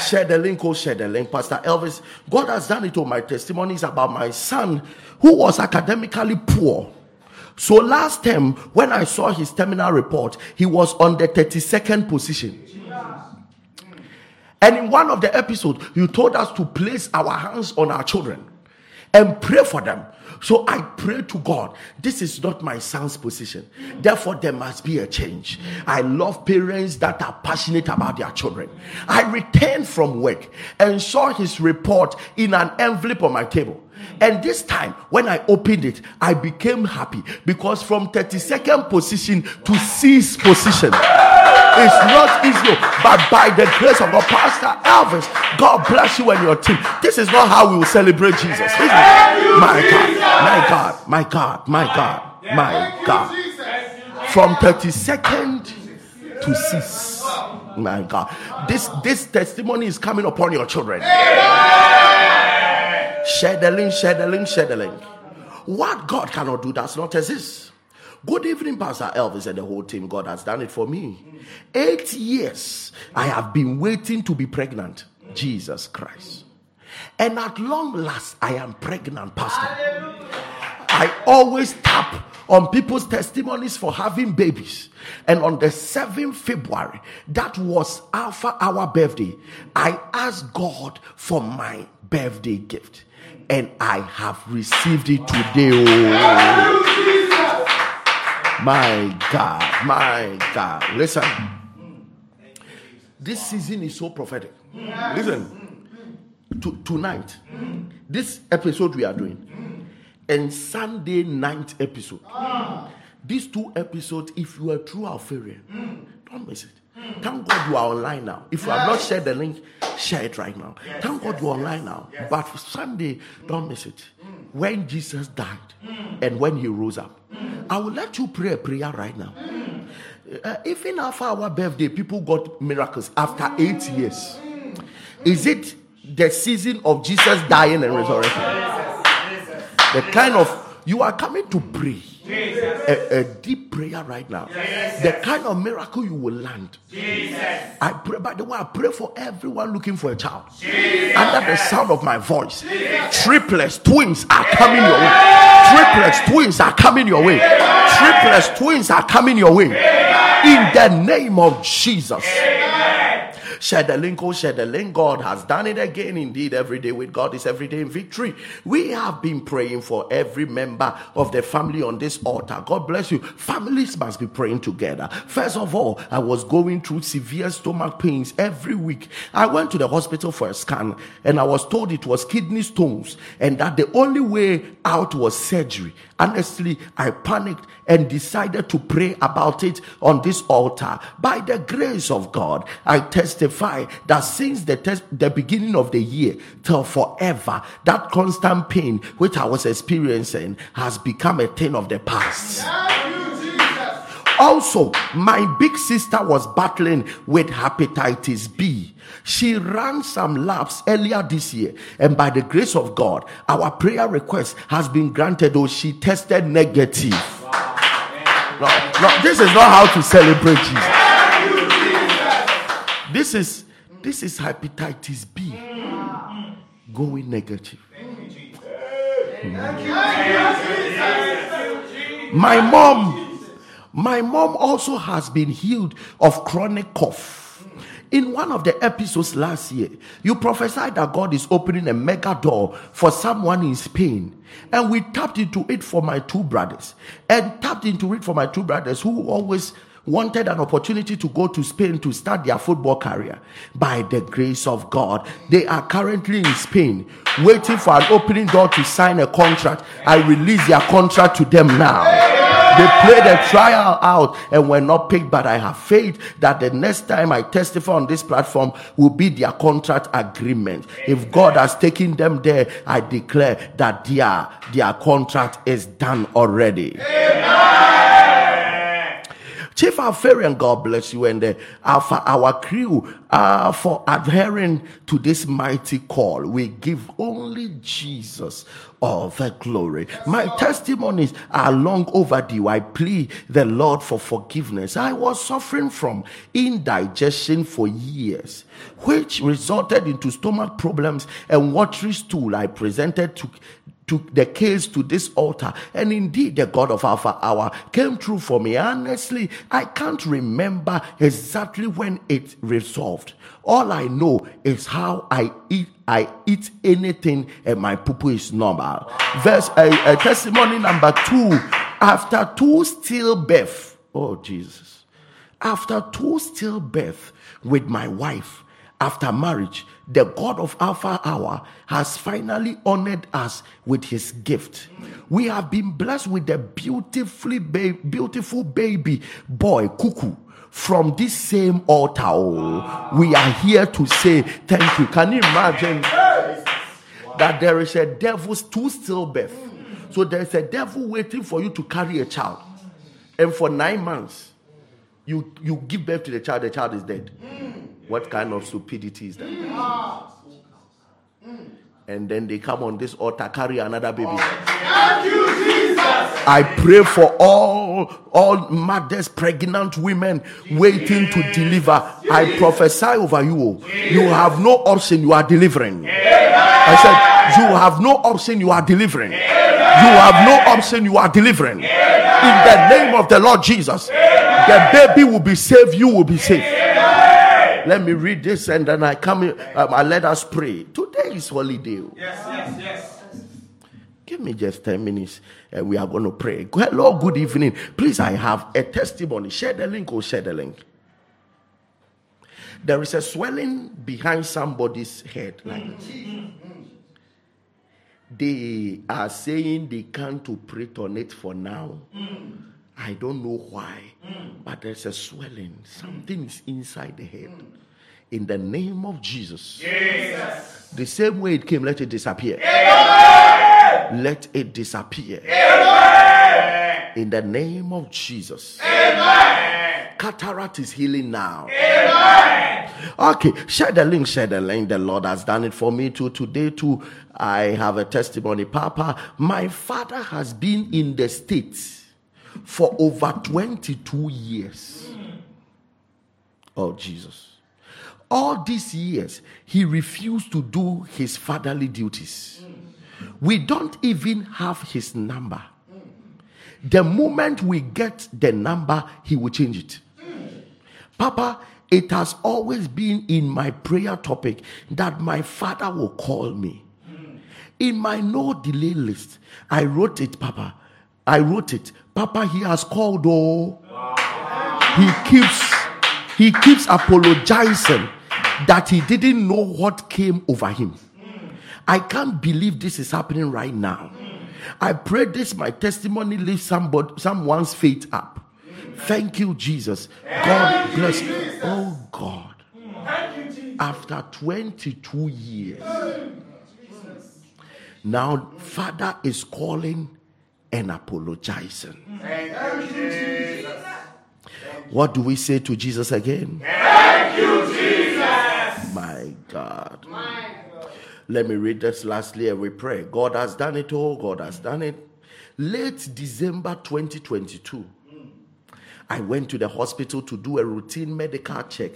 Speaker 2: Share the link, oh, share the link. Pastor Elvis, God has done it on my testimonies about my son who was academically poor. So last term, when I saw his terminal report, he was on the 32nd position. And in one of the episodes, you told us to place our hands on our children and pray for them. So I pray to God, this is not my son's position. Therefore, there must be a change. I love parents that are passionate about their children. I returned from work and saw his report in an envelope on my table. And this time, when I opened it, I became happy because from 32nd position to 6th position. It's not easy, but by the grace of God, Pastor Elvis, God bless you and your team. This is not how we will celebrate Jesus. This is- my God, my God, my God, my God, my God. From 32nd to 6th. My God. This this testimony is coming upon your children. Share the link, share the link, share the link. What God cannot do does not exist. Good evening, Pastor Elvis and the whole team. God has done it for me. Eight years I have been waiting to be pregnant. Jesus Christ. And at long last, I am pregnant, Pastor. I always tap on people's testimonies for having babies. And on the 7th February, that was Alpha Hour birthday, I asked God for my birthday gift. And I have received it today. Oh. My God, my God. Listen, this season is so prophetic. Listen, to, tonight, this episode we are doing, and Sunday night episode. These two episodes, if you are true Alpharia, don't miss it. Thank God you are online now. If you have not shared the link, share it right now. Thank God you are online now. But Sunday, don't miss it. When Jesus died and when he rose up, I will let you pray a prayer right now. Uh, even after our birthday, people got miracles after eight years. Is it the season of Jesus dying and resurrecting? The kind of you are coming to pray. A, a deep prayer right now. The kind of miracle you will land. I pray, by the way, I pray for everyone looking for a child. Under the sound of my voice, triplets, twins are coming your way. Triplets, twins are coming your way. Triplets, twins are coming your way. In the name of Jesus. Link, oh, link. God has done it again. Indeed, every day with God is every day in victory. We have been praying for every member of the family on this altar. God bless you. Families must be praying together. First of all, I was going through severe stomach pains every week. I went to the hospital for a scan and I was told it was kidney stones and that the only way out was surgery. Honestly, I panicked and decided to pray about it on this altar. By the grace of God, I testify that since the, tes- the beginning of the year till forever, that constant pain which I was experiencing has become a thing of the past. Also, my big sister was battling with hepatitis B. She ran some labs earlier this year, and by the grace of God, our prayer request has been granted, though she tested negative. No, no, this is not how to celebrate Jesus. This is this is hepatitis B going negative. My mom, my mom also has been healed of chronic cough. In one of the episodes last year, you prophesied that God is opening a mega door for someone in Spain. And we tapped into it for my two brothers. And tapped into it for my two brothers who always wanted an opportunity to go to Spain to start their football career. By the grace of God, they are currently in Spain waiting for an opening door to sign a contract. I release their contract to them now. They played a trial out and were not picked, but I have faith that the next time I testify on this platform will be their contract agreement. If God has taken them there, I declare that their, their contract is done already. Chief Alpharian, God bless you, and uh, our, our crew uh, for adhering to this mighty call. We give only Jesus all the glory. My testimonies are long overdue. I plead the Lord for forgiveness. I was suffering from indigestion for years, which resulted into stomach problems and watery stool. I presented to took the case to this altar, and indeed the God of Alpha Hour came through for me. Honestly, I can't remember exactly when it resolved. All I know is how I eat. I eat anything, and my poo is normal. Verse uh, uh, testimony number two. After two stillbirth, oh Jesus, after two stillbirth with my wife, after marriage, the God of Alpha Hour has finally honored us with his gift. We have been blessed with a beautifully ba- beautiful baby boy, Cuckoo. From this same altar, oh, we are here to say thank you. Can you imagine that there is a devil's two stillbirth? So there's a devil waiting for you to carry a child, and for nine months, you you give birth to the child, the child is dead. What kind of stupidity is that? And then they come on this altar, carry another baby. I pray for all all mothers, pregnant women waiting to deliver. I prophesy over you. Oh. You have no option, you are delivering. I said, You have no option, you are delivering. You have no option, you are delivering. In the name of the Lord Jesus, the baby will be saved, you will be saved. Let me read this and then I come. Um, I let us pray. Today is holiday.
Speaker 3: Yes, yes, yes.
Speaker 2: Give me just 10 minutes and we are going to pray. Hello, good evening. Please, I have a testimony. Share the link or share the link. There is a swelling behind somebody's head like this. They are saying they can't operate on it for now. I don't know why, but there's a swelling. Something is inside the head. In the name of Jesus.
Speaker 3: Jesus.
Speaker 2: The same way it came, let it disappear. Let it disappear. In the name of Jesus. Cataract is healing now. Okay, share the link, share the link. The Lord has done it for me too. Today, too, I have a testimony. Papa, my father has been in the States for over 22 years. Oh, Jesus. All these years, he refused to do his fatherly duties. We don't even have his number. The moment we get the number, he will change it. Papa, it has always been in my prayer topic that my father will call me. In my no delay list, I wrote it, Papa. I wrote it. Papa, he has called, oh. He keeps he keeps apologizing that he didn't know what came over him. I can't believe this is happening right now. I pray this my testimony lifts somebody someone's faith up. Thank you, Jesus. God bless. Oh God. After 22 years. Now, Father is calling and apologizing. What do we say to Jesus again?
Speaker 3: Thank you, Jesus.
Speaker 2: My God. Let me read this lastly and we pray. God has done it all. God has done it. Late December 2022, I went to the hospital to do a routine medical check,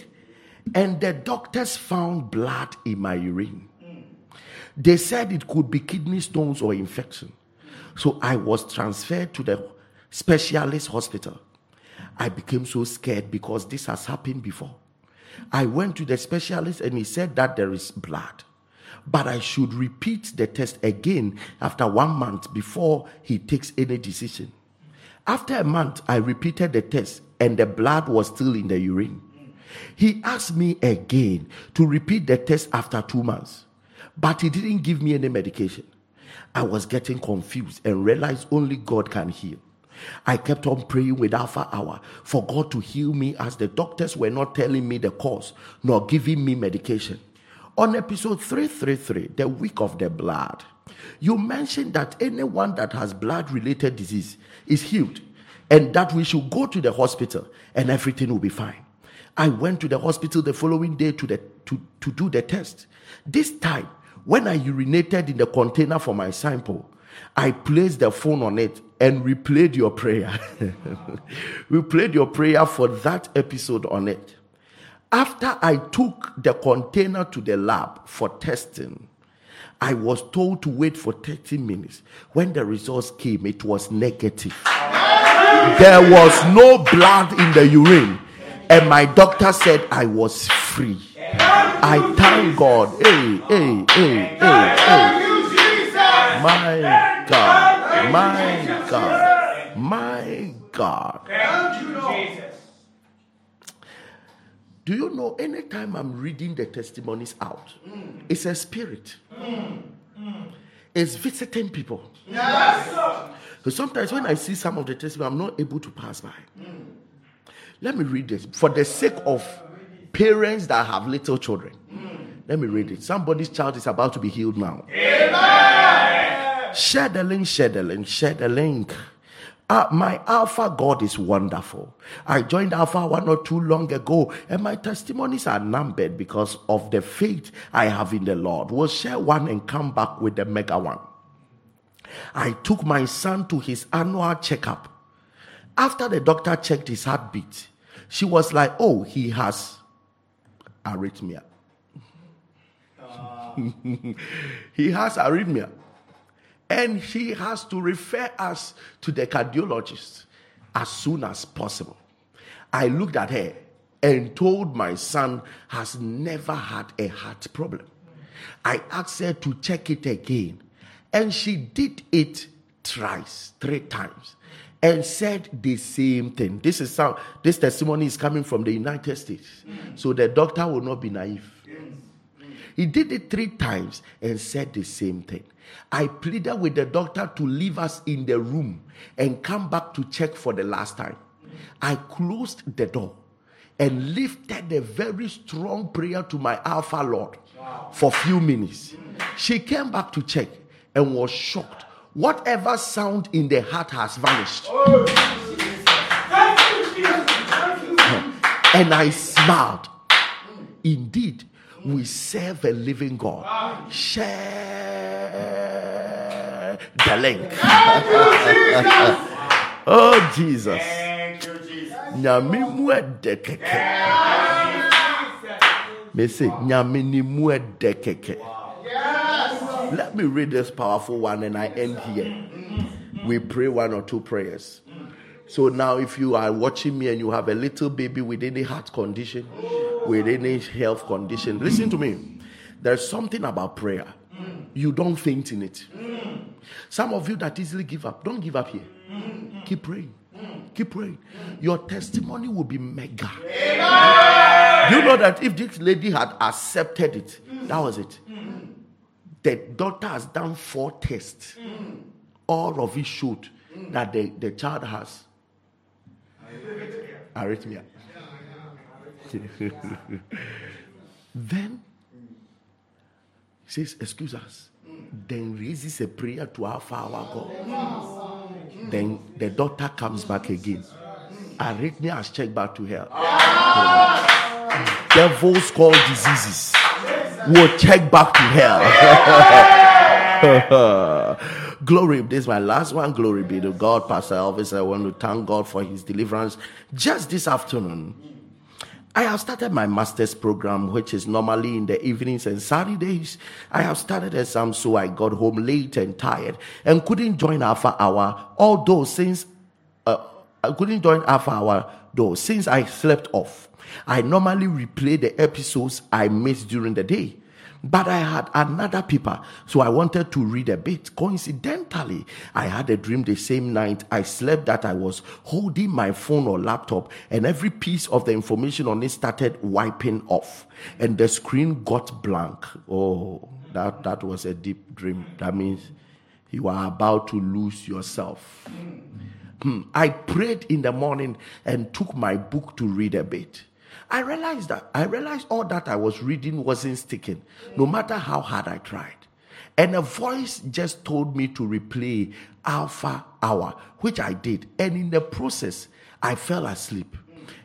Speaker 2: and the doctors found blood in my urine. Mm. They said it could be kidney stones or infection. So I was transferred to the specialist hospital. I became so scared because this has happened before. I went to the specialist and he said that there is blood, but I should repeat the test again after one month before he takes any decision. After a month, I repeated the test and the blood was still in the urine. He asked me again to repeat the test after two months, but he didn't give me any medication. I was getting confused and realized only God can heal. I kept on praying with Alpha Hour for God to heal me as the doctors were not telling me the cause nor giving me medication. On episode 333, the week of the blood, you mentioned that anyone that has blood related disease is healed and that we should go to the hospital and everything will be fine. I went to the hospital the following day to, the, to, to do the test. This time, when I urinated in the container for my sample, I placed the phone on it and replayed your prayer. [laughs] we played your prayer for that episode on it. After I took the container to the lab for testing, I was told to wait for 30 minutes. When the results came, it was negative. There was no blood in the urine, and my doctor said I was free. I thank God. Hey, hey, hey, hey, hey. My God. My God. My God. Do you know anytime I'm reading the testimonies out, it's a spirit. It's visiting people. Yes. So sometimes when I see some of the testimonies, I'm not able to pass by. Let me read this. For the sake of parents that have little children. Let me read it. Somebody's child is about to be healed now. Share the link, share the link, share the link. Uh, my Alpha God is wonderful. I joined Alpha one or two long ago, and my testimonies are numbered because of the faith I have in the Lord. We'll share one and come back with the mega one. I took my son to his annual checkup. After the doctor checked his heartbeat, she was like, Oh, he has arrhythmia. [laughs] he has arrhythmia. And he has to refer us to the cardiologist as soon as possible. I looked at her and told my son has never had a heart problem. I asked her to check it again, and she did it thrice, three times, and said the same thing. This is how this testimony is coming from the United States, so the doctor will not be naive. He did it three times and said the same thing. I pleaded with the doctor to leave us in the room and come back to check for the last time. I closed the door and lifted a very strong prayer to my Alpha Lord for a few minutes. She came back to check and was shocked. Whatever sound in the heart has vanished. And I smiled. Indeed, we serve a living God. Share the link. [laughs] Oh, Jesus.
Speaker 3: Thank you, Jesus.
Speaker 2: Nyame mu ɛdɛ kɛkɛ. Me say, Nyame mu ɛdɛ kɛkɛ. Let me read this powerful one and I end here. We pray one or two prayers. So now, if you are watching me and you have a little baby with any heart condition, with any health condition, listen to me. There's something about prayer. You don't faint in it. Some of you that easily give up, don't give up here. Keep praying. Keep praying. Your testimony will be mega. You know that if this lady had accepted it, that was it. The doctor has done four tests. All of it showed that the, the child has arrhythmia. [laughs] then he says, Excuse us. Then raises a prayer to our Father God. Then the doctor comes back again. Arrhythmia has checked back to hell. Devils called diseases will check back to hell. [laughs] glory, this is my last one. Glory be to God, Pastor Elvis. I want to thank God for his deliverance. Just this afternoon, I have started my master's program, which is normally in the evenings and Saturdays. I have started at some, so I got home late and tired and couldn't join Alpha Hour. Although since uh, I couldn't join Alpha Hour though since I slept off. I normally replay the episodes I missed during the day. But I had another paper, so I wanted to read a bit. Coincidentally, I had a dream the same night I slept that I was holding my phone or laptop, and every piece of the information on it started wiping off, and the screen got blank. Oh, that, that was a deep dream. That means you are about to lose yourself. Hmm. I prayed in the morning and took my book to read a bit. I realized that I realized all that I was reading wasn't sticking, no matter how hard I tried. And a voice just told me to replay Alpha Hour, which I did. And in the process, I fell asleep.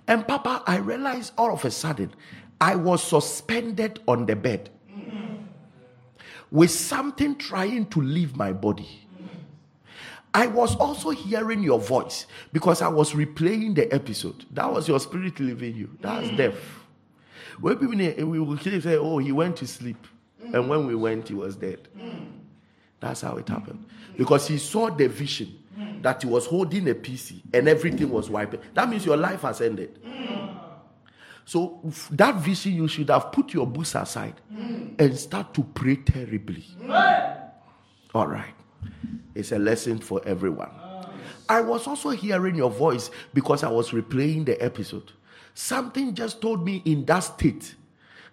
Speaker 2: And Papa, I realized all of a sudden I was suspended on the bed with something trying to leave my body. I was also hearing your voice because I was replaying the episode. That was your spirit leaving you. That's mm. death. When people we will say, "Oh, he went to sleep," and mm. when we went, he was dead. Mm. That's how it happened because he saw the vision that he was holding a PC and everything was wiping. That means your life has ended. So that vision, you should have put your books aside and start to pray terribly. All right. It's a lesson for everyone. I was also hearing your voice because I was replaying the episode. Something just told me in that state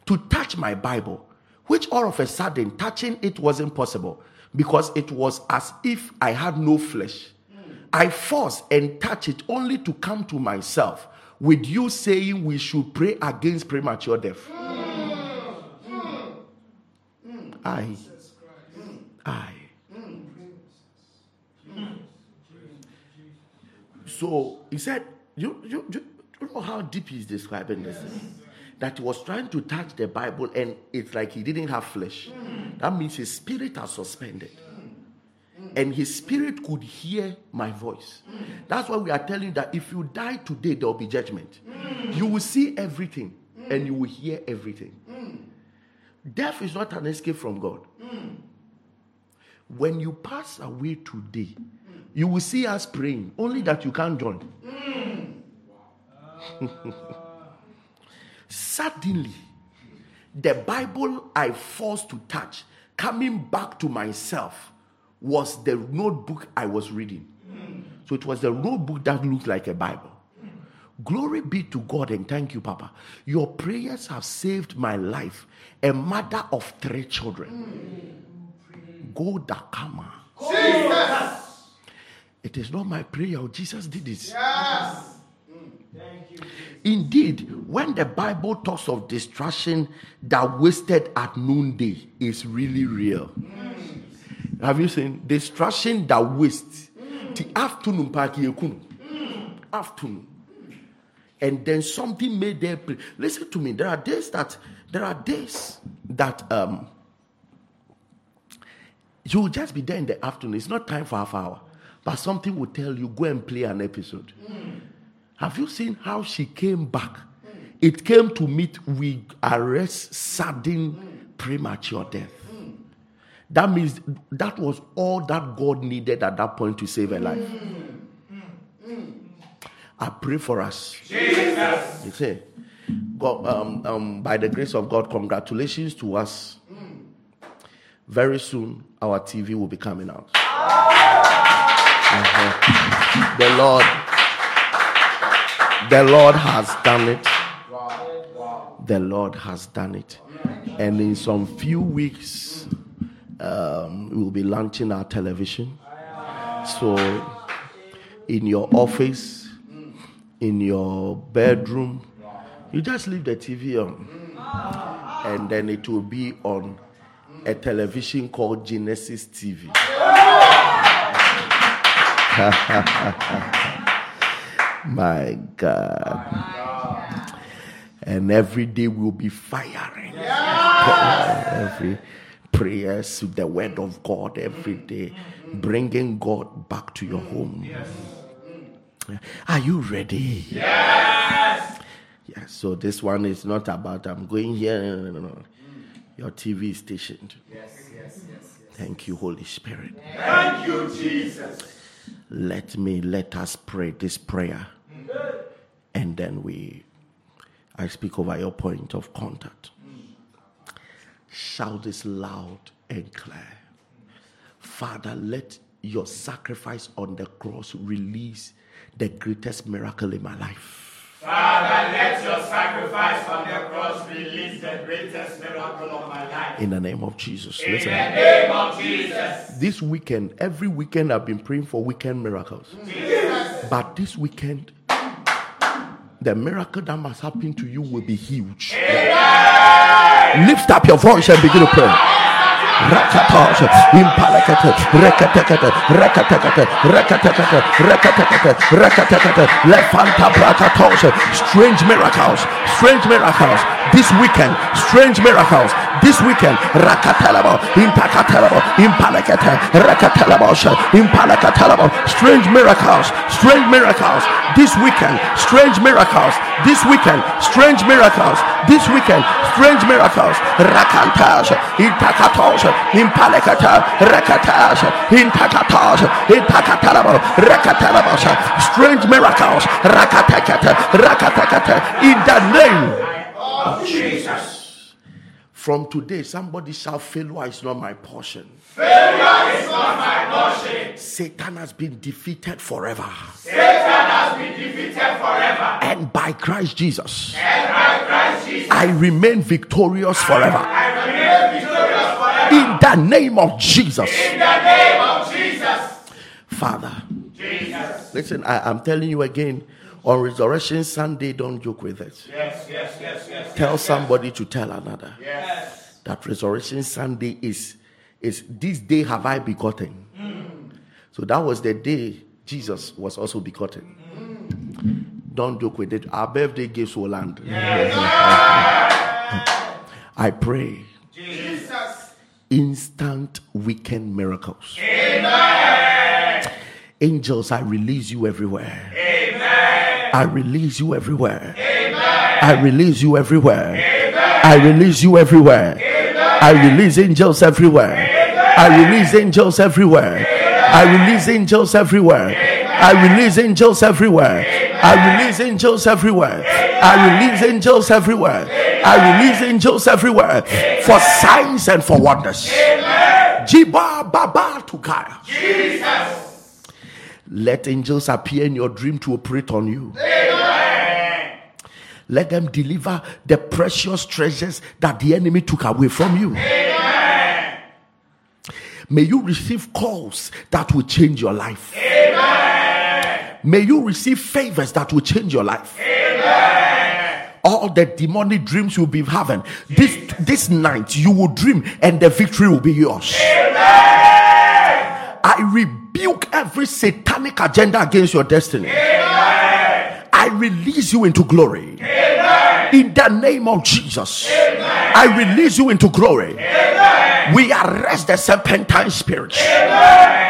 Speaker 2: to touch my Bible, which all of a sudden touching it wasn't possible because it was as if I had no flesh. I forced and touched it only to come to myself with you saying we should pray against premature death. Hmm. Hmm. Hmm. I, I. So he said, you, you, you, you know how deep he's describing this? That he was trying to touch the Bible and it's like he didn't have flesh. That means his spirit has suspended. And his spirit could hear my voice. That's why we are telling you that if you die today, there will be judgment. You will see everything and you will hear everything. Death is not an escape from God. Mm. When you pass away today, you will see us praying, only that you can't join. Mm. [laughs] Suddenly, the Bible I forced to touch, coming back to myself, was the notebook I was reading. So it was the notebook that looked like a Bible. Glory be to God and thank you, Papa. Your prayers have saved my life, a mother of three children. Mm. Go Dakama. Jesus. It is not my prayer. Jesus did this.
Speaker 3: Yes.
Speaker 2: You, Indeed, when the Bible talks of destruction that wasted at noonday, is really real. Have you seen destruction that wastes? The afternoon party, afternoon, and then something made them. Pre- Listen to me. There are days that there are days that um you will just be there in the afternoon. It's not time for Alpha Hour. But something will tell you go and play an episode. Hmm. Have you seen how she came back? Hmm. It came to meet with arrest, sudden, hmm. premature death. That means that was all that God needed at that point to save her life. I pray for us.
Speaker 3: Jesus.
Speaker 2: You see, God, um, um, by the grace of God, congratulations to us. Very soon, our TV will be coming out. Uh-huh. The Lord, the Lord has done it. The Lord has done it. And in some few weeks, um, we'll be launching our television. So, in your office, in your bedroom, you just leave the TV on. And then it will be on a television called Genesis TV. [laughs] My God. And every day we'll be firing. Every prayers to the word of God every day, bringing God back to your home. Are you ready?
Speaker 3: Yes.
Speaker 2: Yes. So this one is not about I'm going here. No, no, no, no. Your TV is stationed. Yes, yes, yes. Thank you, Holy Spirit.
Speaker 3: Thank you, Jesus.
Speaker 2: Let me let us pray this prayer. And then we I speak over your point of contact. Shout this loud and clear. Father, let your sacrifice on the cross release the greatest miracle in my life.
Speaker 3: Father, let your sacrifice on the cross release the greatest miracle of my life.
Speaker 2: In the name of Jesus.
Speaker 3: In the name of Jesus.
Speaker 2: This weekend, every weekend I've been praying for weekend miracles. Jesus. But this weekend, the miracle that must happen to you will be huge. Lift up your voice and begin to pray. Rakatos, impalakata, rekatakata, rekatakata, rekatakata, rekatakata, rekatakata, lefanta brakatos, strange miracles, strange miracles, this weekend, strange miracles, this weekend, rakatalabo, impakatalabo, impalakata, rakatalabo, impalakatalabo, strange miracles, strange miracles, this weekend, strange miracles, this weekend, strange miracles, this weekend, strange miracles, rakantas, intakatos, impalakata, rakatas, intakatos, intakatalabo, rakatalabo, strange miracles, rakatakata, rakatakata, in the name
Speaker 3: Oh, Jesus.
Speaker 2: From today, somebody shall failure is not my portion.
Speaker 3: Failure is not my portion.
Speaker 2: Satan has been defeated forever.
Speaker 3: Satan has been defeated forever.
Speaker 2: And by Christ Jesus,
Speaker 3: And by Christ Jesus,
Speaker 2: I remain victorious forever.
Speaker 3: I remain victorious forever.
Speaker 2: In the name of Jesus.
Speaker 3: In the name of Jesus.
Speaker 2: Father,
Speaker 3: Jesus.
Speaker 2: listen, I, am telling you again on Resurrection Sunday, don't joke with it.
Speaker 3: Yes, yes, yes, yes.
Speaker 2: Tell somebody to tell another
Speaker 3: Yes.
Speaker 2: that Resurrection Sunday is, is this day have I begotten. Hmm. So that was the day Jesus was also begotten. Hmm. Don't joke with it. Our birthday gifts will land. I pray. Instant weekend miracles.
Speaker 3: Amen.
Speaker 2: Angels, I release you everywhere.
Speaker 3: Amen.
Speaker 2: I release you everywhere.
Speaker 3: Amen.
Speaker 2: I release you everywhere.
Speaker 3: Amen.
Speaker 2: I release you everywhere.
Speaker 3: Amen.
Speaker 2: I release angels everywhere. I release angels everywhere. I release angels everywhere. I release angels everywhere. I release angels everywhere. I release angels everywhere. I release angels everywhere for signs and for wonders. Jiba Baba Tukaya.
Speaker 3: Jesus.
Speaker 2: Let angels appear in your dream to operate on you.
Speaker 3: Amen.
Speaker 2: Let them deliver the precious treasures that the enemy took away from you.
Speaker 3: Amen.
Speaker 2: May you receive calls that will change your life.
Speaker 3: Amen.
Speaker 2: May you receive favors that will change your life.
Speaker 3: Amen.
Speaker 2: All the demonic dreams you'll be having this this night, you will dream and the victory will be yours. I rebuke every satanic agenda against your destiny. I release you into glory. In the name of Jesus. I release you into glory. We arrest the serpentine spirits.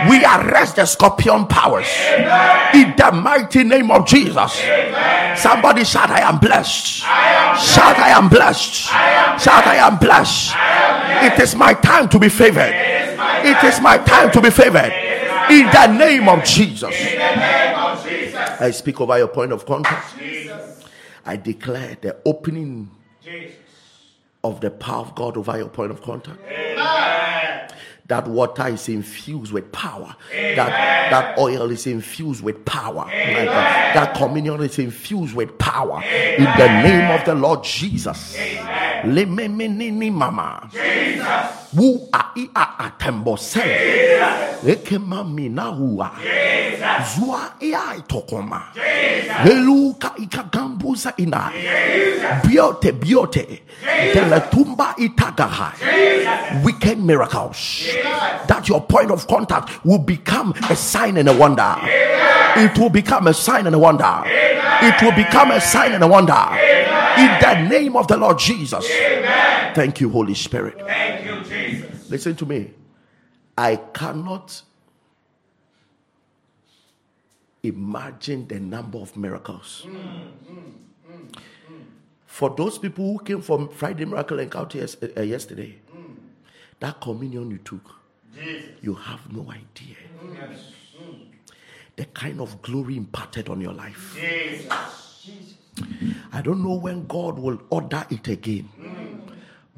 Speaker 2: We arrest the scorpion powers. In the mighty name of Jesus. Somebody shout, I am blessed. Shout, I am blessed. Shout, I am blessed. It is my time to be favored. It is my time to be favored. In the name of Jesus. I speak over your point of contact. I declare the opening of the power of God over your point of contact. That water is infused with power. That that oil is infused with power. That communion is infused with power. In the name of the Lord Jesus. Lememenini mama. Wu a i a atembo se. Eke mami na hua. Zua i a itokoma. Helu ka ikagambuza ina. Biote biote. Teletumba itagahai. Weekend miracles. That your point of contact will become a sign and a wonder. It will become a sign and a wonder. It will become a sign and a wonder. In the name of the Lord Jesus. Thank you, Holy Spirit.
Speaker 3: Thank you, Jesus.
Speaker 2: Listen to me. I cannot imagine the number of miracles. Mm, mm, mm, for those people who came from Friday Miracle Encounter yes- uh, uh yesterday, that communion you took,
Speaker 3: Jesus.
Speaker 2: you have no idea the kind of glory imparted on your life.
Speaker 3: Jesus.
Speaker 2: I don't know when God will order it again, mm.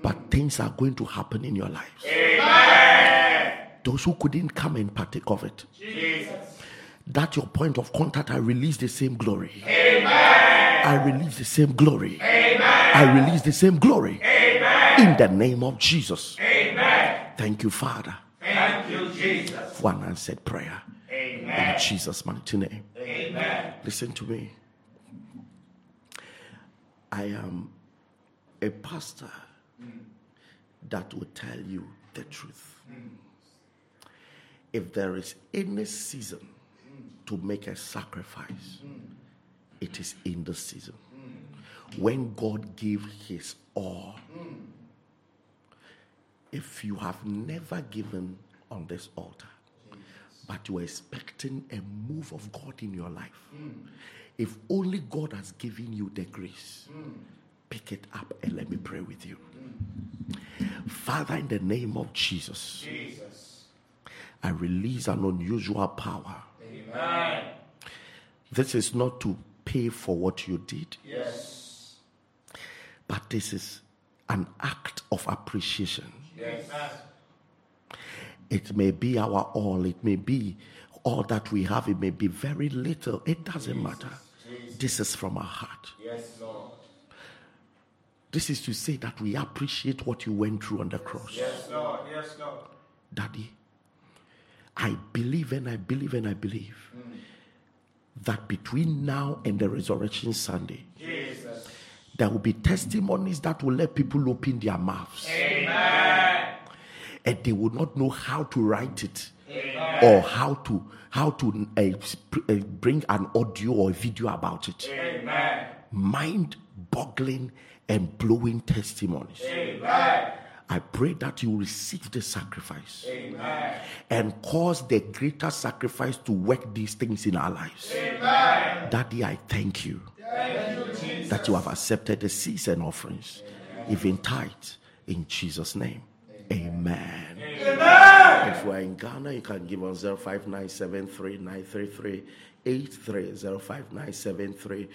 Speaker 2: but things are going to happen in your lives. Those who couldn't come and partake of it,
Speaker 3: Jesus.
Speaker 2: that your point of contact, I release the same glory. I release the same glory. I release the same glory. In the name of Jesus. Thank you, Father,
Speaker 3: Thank you, Jesus.
Speaker 2: for an answered prayer.
Speaker 3: Amen.
Speaker 2: In Jesus' mighty name.
Speaker 3: Amen.
Speaker 2: Listen to me. I am a pastor that will tell you the truth. If there is any season to make a sacrifice, it is in the season. When God gave his all. If you have never given on this altar, but you are expecting a move of God in your life, if only God has given you the grace, pick it up and let me pray with you. Father, in the name of Jesus,
Speaker 3: Jesus.
Speaker 2: I release an unusual power.
Speaker 3: Amen.
Speaker 2: This is not to pay for what you did,
Speaker 3: Yes.
Speaker 2: but this is an act of appreciation.
Speaker 3: Yes.
Speaker 2: It may be our all, it may be all that we have, it may be very little. It doesn't matter. This is from our heart.
Speaker 3: Yes, Lord.
Speaker 2: This is to say that we appreciate what you went through on the cross.
Speaker 3: Yes, Lord. Yes, Lord.
Speaker 2: Daddy, I believe and I believe and I believe hmm. that between now and the resurrection Sunday,
Speaker 3: Jesus.
Speaker 2: there will be testimonies that will let people open their mouths
Speaker 3: Amen.
Speaker 2: And they will not know how to write it or how to how to uh, uh, bring an audio or a video about it.
Speaker 3: Amen.
Speaker 2: Mind boggling and blowing testimonies.
Speaker 3: Amen.
Speaker 2: I pray that you receive the sacrifice
Speaker 3: Amen.
Speaker 2: and cause the greater sacrifice to work these things in our lives. Daddy, I thank you that you have accepted the seeds and offerings, even tithes, in Jesus' name. Amen. If you are in Ghana, you can give us 05973933 83 0597393440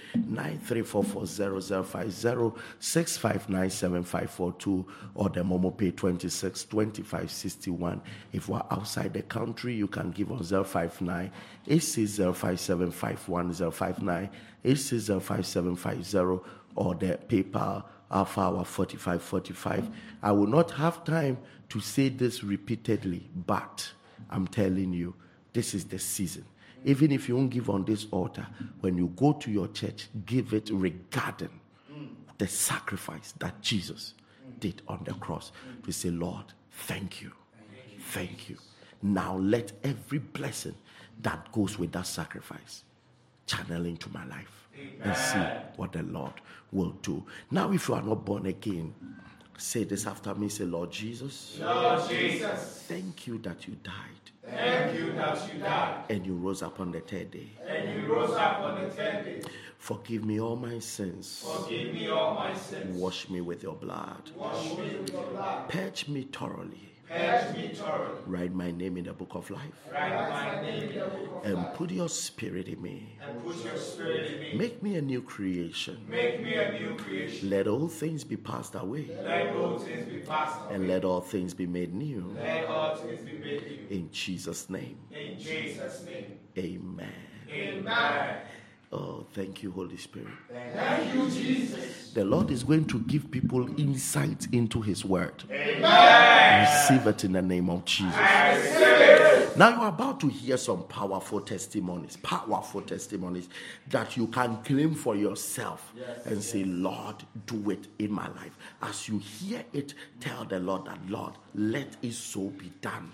Speaker 2: 0506597542 or the Momo Pay 26 2561. If are outside the country, you can give us 059 8605751059 860550 or the PayPal Alpha Hour 4545. I will not have time to say this repeatedly, but I'm telling you, this is the season. Even if you don't give on this altar, when you go to your church, give it regarding the sacrifice that Jesus did on the cross. To say, Lord, thank you. Thank you. Now let every blessing that goes with that sacrifice channel into my life and see what the Lord will do. Now, if you are not born again, Say this after me. Say, Lord Jesus,
Speaker 3: Lord Jesus,
Speaker 2: thank you that you died
Speaker 3: thank you that you died
Speaker 2: and you rose up on the third day.
Speaker 3: and you rose up on the third day.
Speaker 2: Forgive me all my sins.
Speaker 3: Forgive me all my sins.
Speaker 2: Wash me with your blood.
Speaker 3: Wash me with your blood.
Speaker 2: Purge me thoroughly.
Speaker 3: Purge me thoroughly.
Speaker 2: Write my name in the book of life.
Speaker 3: Write my name in the book of
Speaker 2: And put your spirit in me.
Speaker 3: and put your spirit in me.
Speaker 2: Make me a new creation.
Speaker 3: Make me a new creation.
Speaker 2: Let all things be passed away.
Speaker 3: Let all things be passed away.
Speaker 2: And let all things be made new.
Speaker 3: Let all things be made new.
Speaker 2: In Jesus' name.
Speaker 3: In Jesus' name.
Speaker 2: Amen.
Speaker 3: Amen.
Speaker 2: Oh, thank you, Holy Spirit.
Speaker 3: Thank you, Jesus.
Speaker 2: The Lord is going to give people insight into His Word. Receive it in the name of Jesus. Now you are about to hear some powerful testimonies, powerful testimonies that you can claim for yourself and say, Lord, do it in my life. As you hear it, tell the Lord that, Lord, let it so be done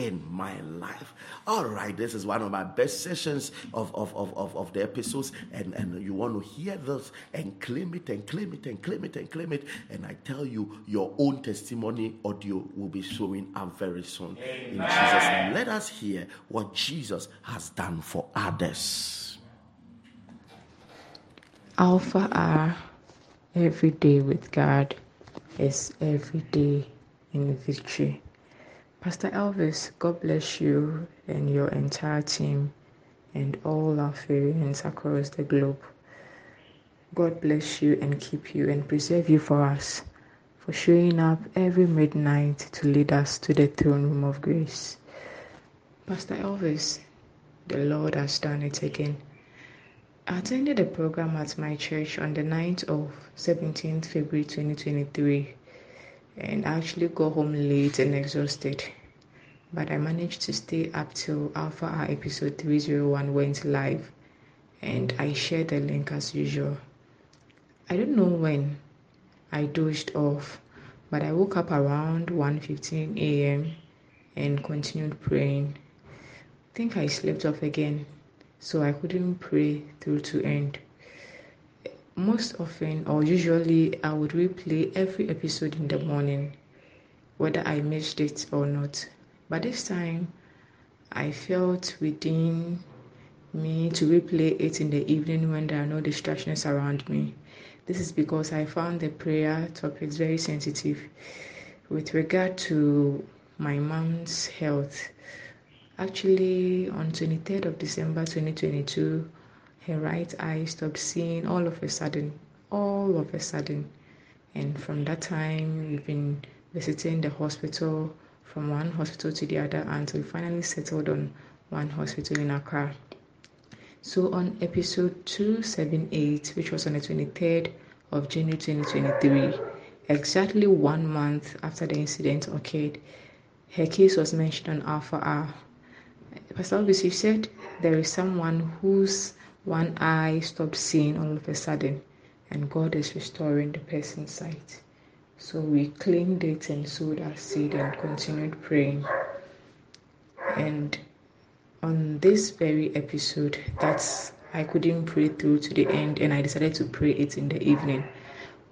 Speaker 2: in my life. All right, this is one of my best sessions of, of, of, of, of the episodes, and, and you want to hear this and claim it and claim it and claim it and claim it. And I tell you, your own testimony audio will be showing up very soon. In Jesus' name, let us hear what Jesus has done for others.
Speaker 4: Alpha Hour, every day with God is every day in victory. Pastor Elvis, God bless you and your entire team and all our friends across the globe. God bless you and keep you and preserve you for us, for showing up every midnight to lead us to the throne room of grace. Pastor Elvis, the Lord has done it again. I attended a program at my church on the 9th of 17th February 2023 and I actually got home late and exhausted. But I managed to stay up till Alpha Hour episode 301 went live and I shared the link as usual. I don't know when I dozed off, but I woke up around 1:15 a.m. and continued praying. I think I slept off again, so I couldn't pray through to end. Most often, or usually, I would replay every episode in the morning, whether I missed it or not. But this time, I felt within me to replay it in the evening when there are no distractions around me. This is because I found the prayer topics very sensitive with regard to my mom's health. Actually, on 23rd of December 2022, her right eye stopped seeing all of a sudden, all of a sudden. And from that time, we've been visiting the hospital from one hospital to the other until we finally settled on one hospital in Accra. So on episode 278, which was on the 23rd of January 2023, exactly one month after the incident occurred, her case was mentioned on Alpha Hour. Pastor Elvis, said there is someone whose one eye stopped seeing all of a sudden, and God is restoring the person's sight. So we claimed it and sowed our seed and continued praying. And on this very episode, that's I couldn't pray through to the end, and I decided to pray it in the evening.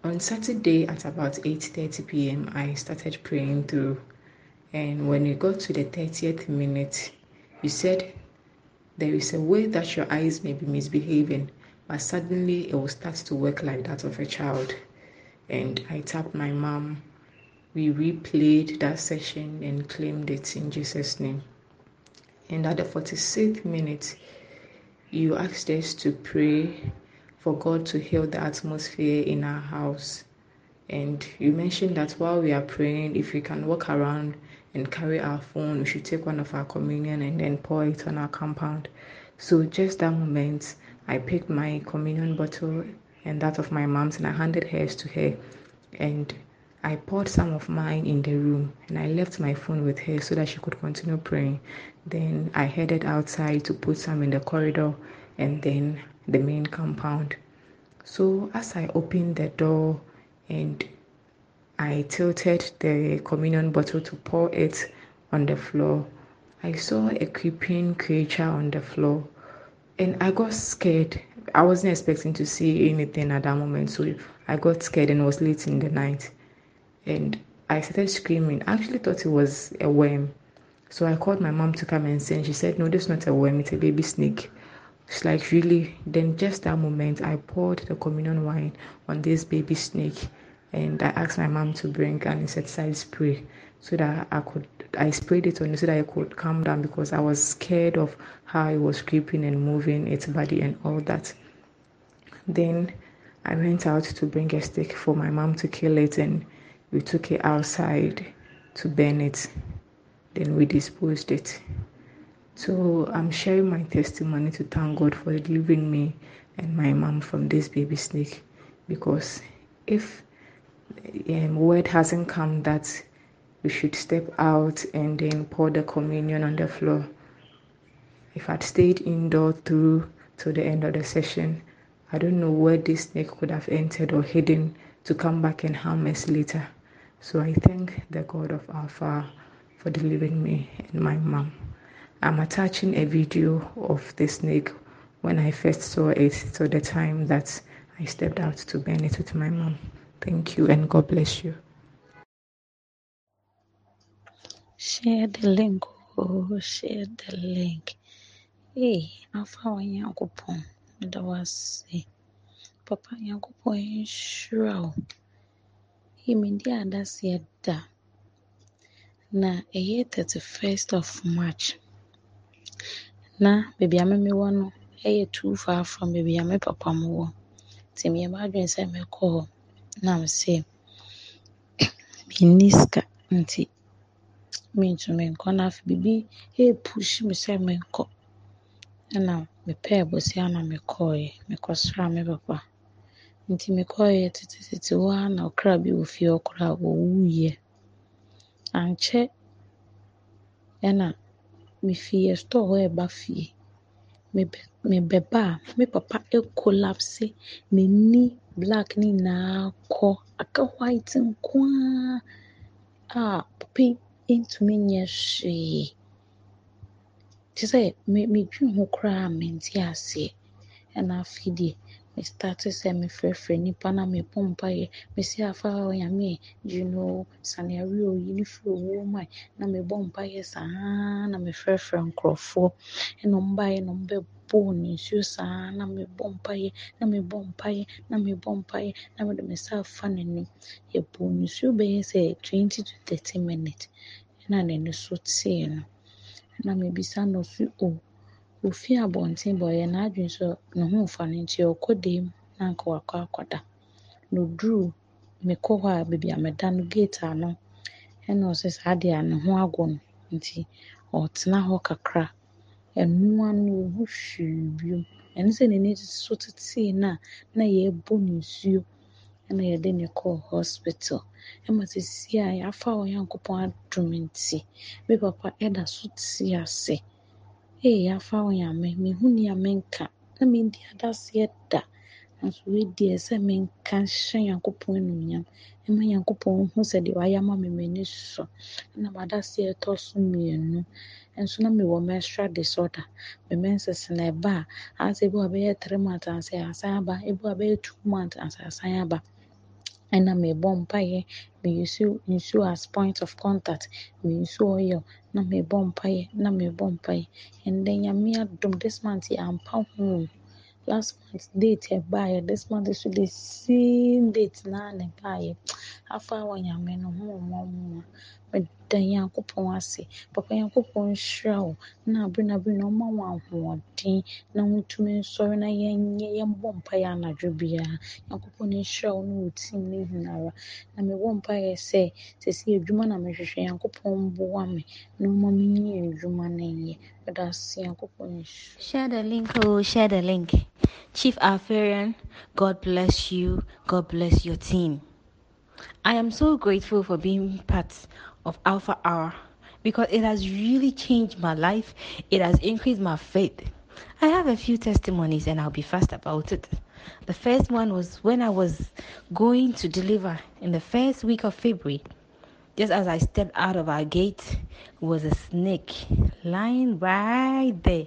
Speaker 4: On Saturday at about 8:30 p.m., I started praying through, and when we got to the 30th minute, you said there is a way that your eyes may be misbehaving, but suddenly it will start to work like that of a child. And I tapped my mom. We replayed that session and claimed it in Jesus' name. And at the 46th minute, you asked us to pray for God to heal the atmosphere in our house. And you mentioned that while we are praying, if we can walk around and carry our phone, we should take one of our communion and then pour it on our compound. So, just that moment, I picked my communion bottle and that of my mom's, and I handed hers to her. And I poured some of mine in the room and I left my phone with her so that she could continue praying. Then I headed outside to put some in the corridor and then the main compound. So as I opened the door and I tilted the communion bottle to pour it on the floor, I saw a creeping creature on the floor and I got scared. I wasn't expecting to see anything at that moment, so I got scared and was late in the night. and I started screaming. I actually thought it was a worm. So I called my mom to come and see, and she said, No, this is not a worm, it's a baby snake. It's like, Really? Then, just that moment, I poured the communion wine on this baby snake, and I asked my mom to bring an insecticide spray so that I could. I sprayed it on it so that I could calm down because I was scared of how it was creeping and moving its body and all that. Then I went out to bring a stick for my mom to kill it, and we took it outside to burn it. Then we disposed it. So I'm sharing my testimony to thank God for delivering me and my mom from this baby snake because if um, word hasn't come that we should step out and then pour the communion on the floor. If I'd stayed indoor through to the end of the session, I don't know where this snake could have entered or hidden to come back and harm us later. So I thank the God of Alpha for delivering me and my mom. I'm attaching a video of the snake when I first saw it to the time that I stepped out to burn it with my mom. Thank you and God bless you.
Speaker 5: Share the link. Oh, share the link. Hey, Alpha Wanyankopɔn. meda wo ase papa nhyira wo yi medi adanseɛ da na ɛyɛ 31st of march na baabi a memewɔ no ɛyɛ too far from baabi a me papa mo wɔ nti meyɛ m'adwene sɛ mɛkɔ na sɛ menni sika nti mentumi nkɔ na afei biribi ɛɛpush me sɛ menkɔ ɛna mepɛɛ bosia na mekɔɔeɛ Mekɔsraa me papa. Nti mekɔɔeɛ tetetete tete hɔ ara na ɔkra bi wɔ fie hɔ koraa ɔwuiɛ. Ankyɛ ɛna mefii store hɔ ɛba fie. Mebɛba a me papa collapse. N'ani black ne nyinaa akɔ. Aka white nko ara. A papa yi ntumi nyɛ hwee. Kyerɛ sɛ me medwene ho koraa a mente aseɛ. Ɛna afei Eh, me starte sɛ mefrɛfrɛ nnipa na mebɔ mpaeɛ. Mese afa Onyame gye no o, sane awe o, yi no firi owuo mu a, na mebɔ mpaeɛ saa na mefrɛfrɛ nkurɔfoɔ. Ɛna ɔmo baeɛ na ɔmo bɛbɔɔ no nsuo saa na mebɔ mpaeɛ na mebɔ mpaeɛ na mebɔ mpaeɛ na mede me nsa afa n'anim. Yɛbɔɔ no nsuo bɛyɛ sɛ twenty to thirty minutes ɛna n'ani so tee no. Na mebisa no ɔse o, oh, ofi abɔnten ba ɔyɛ n'adwene sɛ ne ho mfa no nti ɔkɔ dam na anka wakɔ akɔda. Na oduruu mekɔ hɔ a baabi a meda no gate ano ɛna ɔse saa deɛ a ne ho agɔ no nti ɔretena hɔ kakra. Ɛno ara no ɔnhu hwee bio. Ɛne sɛ n'ani so tetee no a na yɛrebɔ no nsuo ɛna yɛde no kɔɔ hospital. Ɛma seesei a yɛafa Onyankopɔn adom nti me papa ɛda so te ase. Ee yɛafa Onyame menhu nea menka na mendi adanseɛ da nanso wei deɛ sɛ menka hyɛ Nyankopɔn animuonyam ɛma Nyankopɔn hu sɛ deɛ wayɛ ama me m'ani so. Ɛna m'adanseɛ a ɛtɔ so mmienu nso na mewɔ menstrual disorder. Me menses no ɛba a asɛ ebi wɔ hɔ a ɛbɛyɛ three months ansa asan aba, ebi wɔ hɔ a ɛbɛyɛ two months ansa asan aba. Ɛna mebɔ mpaeɛ, me nsuo as point of contact, me oil na merebɔ mpaeɛ na merebɔ mpaeɛ. Ɛnnɛ Nyame adom this month yɛampa hoo. Last month date a ɛbaeɛ this month nso the same date no ara na ɛbaeɛ. Afa wo Nyame no ho mmɔ mmoa. Meda Nyankopɔn ase. Papa Nyankopɔn nhyira wo na no wo ahoɔden na nsɔre na yɛnyɛ anadwo biara. Nyankopɔn nhyira wo sɛ adwuma na mehwehwɛ Nyankopɔn me na adwuma no nyɛ.
Speaker 6: Share the link, oh, share the link. Chief Alpharian, God bless you. God bless your team. I am so grateful for being part of Alpha Hour because it has really changed my life. It has increased my faith. I have a few testimonies and I'll be fast about it. The first one was when I was going to deliver in the first week of February. Just as I stepped out of our gate was a snake lying right there.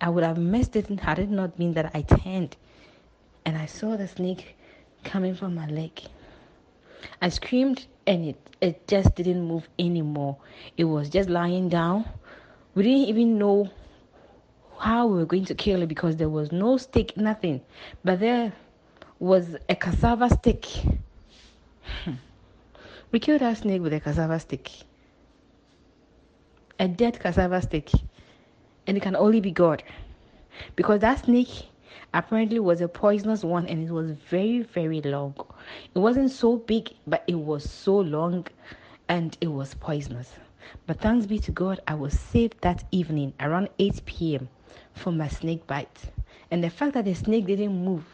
Speaker 6: I would have missed it had it not been that I turned and I saw the snake coming from my leg. I screamed and it, it just didn't move anymore. It was just lying down. We didn't even know how we were going to kill it because there was no stick, nothing. But there was a cassava stick. [laughs] we killed that snake with a cassava stick. A dead cassava stick. And it can only be God. Because that snake apparently was a poisonous one and it was very, very long. It wasn't so big, but it was so long and it was poisonous. But thanks be to God, I was saved that evening around 8 p.m. from my snake bite. And the fact that the snake didn't move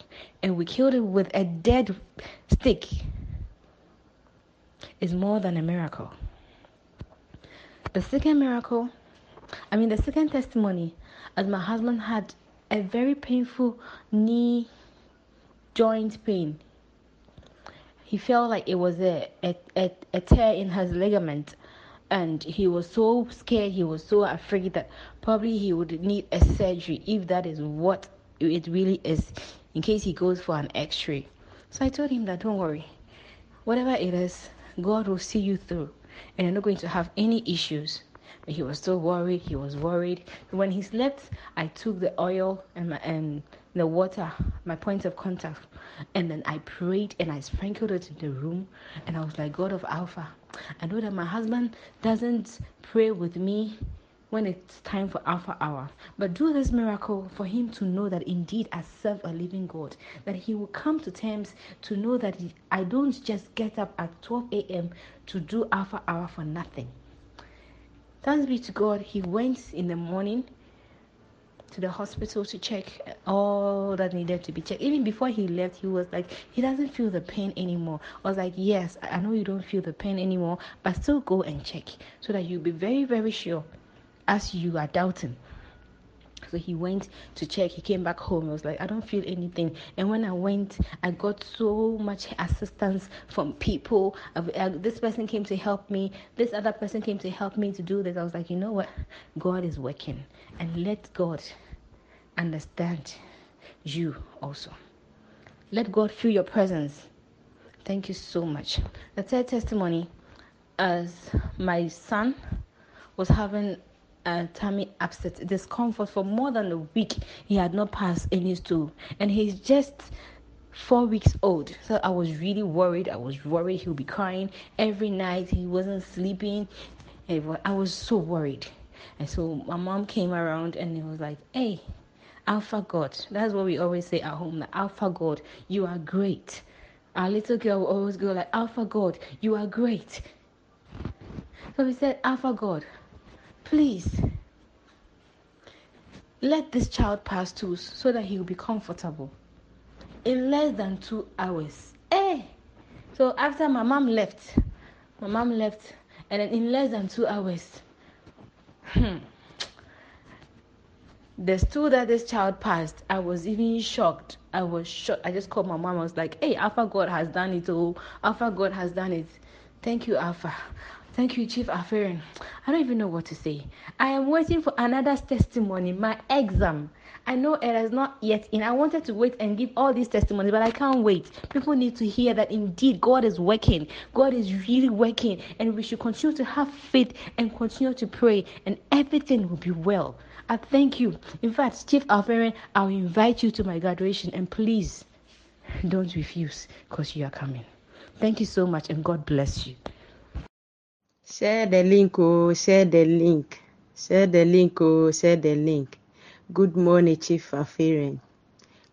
Speaker 6: and we killed it with a dead stick is more than a miracle. The second miracle, I mean, the second testimony, as my husband had a very painful knee joint pain. He felt like it was a, a, a, a tear in his ligament. And he was so scared he was so afraid that probably he would need a surgery if that is what it really is in case he goes for an x-ray. So i told him that don't worry. Whatever it is god will see you through and you're not going to have any issues he was still worried he was worried when he slept i took the oil and my and the water my point of contact and then i prayed and i sprinkled it in the room and i was like god of alpha I know that my husband doesn't pray with me when it's time for Alpha Hour. But do this miracle for him to know that indeed I serve a living God. That he will come to terms to know that I don't just get up at 12 a.m. to do Alpha Hour for nothing. Thanks be to God, he went in the morning to the hospital to check all that needed to be checked. Even before he left, he was like, he doesn't feel the pain anymore. I was like, yes, I know you don't feel the pain anymore, but still go and check so that you'll be very, very sure as you are doubting. So he went to check. He came back home. I was like, I don't feel anything. And when I went, I got so much assistance from people. Uh, this person came to help me. This other person came to help me to do this. I was like, you know what? God is working. And let God understand you also. Let God feel your presence. Thank you so much. The third testimony as my son was having uh, tummy upset, discomfort for more than a week. He had not passed any stool, and he's just four weeks old. So I was really worried. I was worried he'll be crying every night. He wasn't sleeping. I was so worried. And so my mom came around and it was like, "Hey, Alpha God." That's what we always say at home. The Alpha God, you are great. Our little girl will always go like, "Alpha God, you are great." So we said, "Alpha God, Please let this child pass too so that he will be comfortable. In less than two hours. Hey! So after my mom left, my mom left, and then in less than two hours, hmm, the stool that this child passed, I was even shocked. I was shocked. I just called my mom. I was like, hey, Alpha God has done it. Oh, Alpha God has done it. Thank you, Alpha. Thank you, Chief Alpharian. I don't even know what to say. I am waiting for another testimony, my exam. I know it has not yet in. I wanted to wait and give all these testimonies, but I can't wait. People need to hear that indeed God is working. God is really working, and we should continue to have faith and continue to pray, and everything will be well. I thank you. In fact, Chief Alpharian, I'll invite you to my graduation, and please don't refuse because you are coming. Thank you so much, and God bless you.
Speaker 7: Share the link, oh, share the link. Share the link, oh, share the link. Good morning, Chief Alpharian.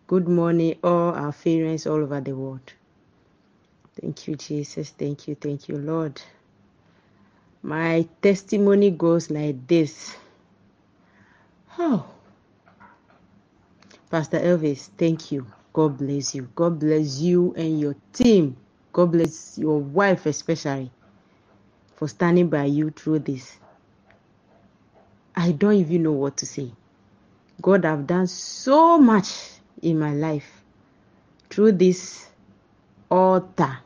Speaker 7: Good morning, all our all over the world. Thank you, Jesus. Thank you, thank you, Lord. My testimony goes like this. Oh, Pastor Elvis, thank you. God bless you. God bless you and your team. God bless your wife, especially for standing by you through this. I don't even know what to say. God have done so much in my life through this altar.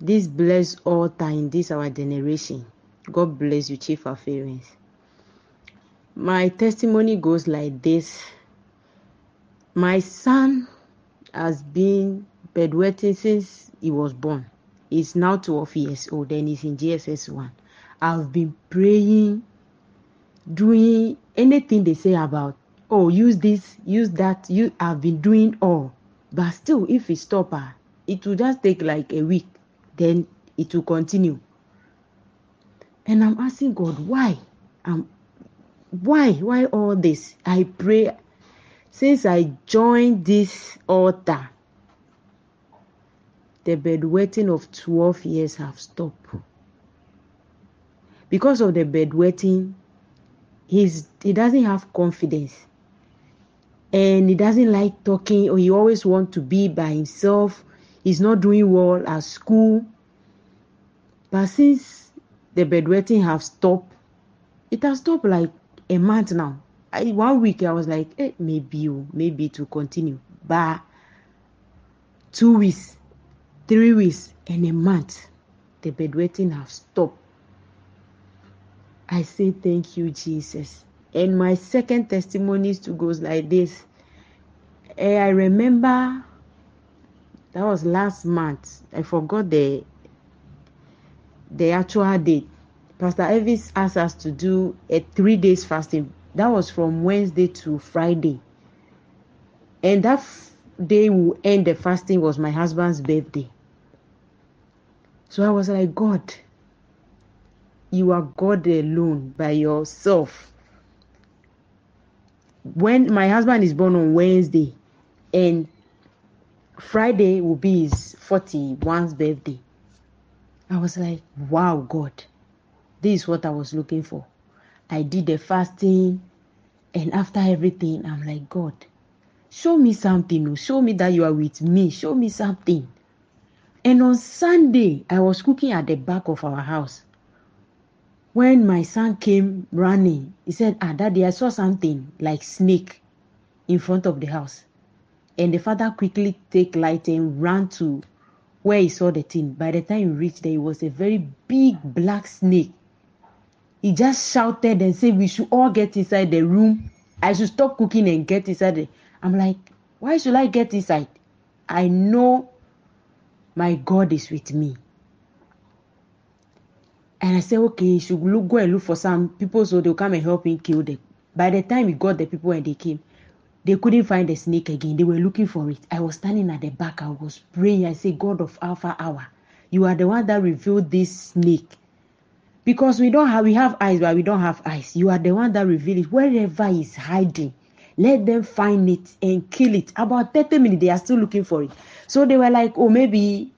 Speaker 7: This blessed altar in this our generation. God bless you, Chief Affairs. My testimony goes like this. My son has been bedwetting since he was born. He's now 12 years old and he's in GSS 1. I've been praying, doing anything they say about, oh, use this, use that. You I've been doing all. But still, if it stop her, it will just take like a week. Then it will continue. And I'm asking God, why? Um, why? Why all this? I pray since I joined this altar, the bedwetting of 12 years have stopped. Because of the bedwetting, he's he doesn't have confidence. And he doesn't like talking, or he always want to be by himself. He's not doing well at school. But since the bedwetting have stopped, it has stopped like a month now. I, one week I was like, eh, maybe, oh, maybe to continue. But two weeks, three weeks, and a month, the bedwetting have stopped. I say thank you, Jesus. And my second testimony to goes like this. Eh, I remember that was last month. I forgot the the actual date. Pastor Elvis asked us to do a three days fasting. That was from Wednesday to Friday. And that f- day we end the fasting was my husband's birthday. So I was like, God, you are God alone by yourself. When my husband is born on Wednesday, and Friday will be his 41st birthday. I was like, wow, God, this is what I was looking for. I did the fasting, and after everything, I'm like, God, show me something. oh, Show me that you are with me. Show me something. And on Sunday, I was cooking at the back of our house. When my son came running, he said, Ah, daddy, I saw something like snake in front of the house. And the father quickly take light and ran to where he saw the thing. By the time he reached there, it was a very big black snake. He just shouted and said, We should all get inside the room. I should stop cooking and get inside. The... I'm like, Why should I get inside? I know my God is with me. And I said, okay, you should look, go and look for some people so they'll come and help him kill them. By the time he got the people and they came, they couldn't find the snake again. They were looking for it. I was standing at the back. I was praying. I said, God of Alpha Hour, you are the one that revealed this snake. Because we don't have we have eyes, but we don't have eyes. You are the one that revealed it. Wherever it's hiding, let them find it and kill it. About 30 minutes, they are still looking for it. So they were like, oh, maybe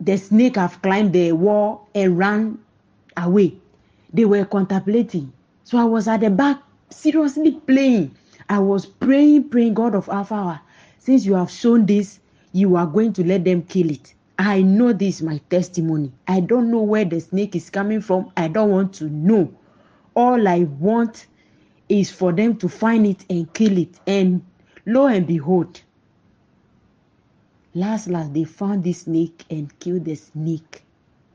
Speaker 7: the snake have climbed the wall and ran away. They were contemplating. So I was at the back, seriously playing. I was praying, praying, God of Alpha, Hour, since you have shown this, you are going to let them kill it. I know this is my testimony. I don't know where the snake is coming from. I don't want to know. All I want is for them to find it and kill it. And lo and behold, last last they found this snake and killed the snake.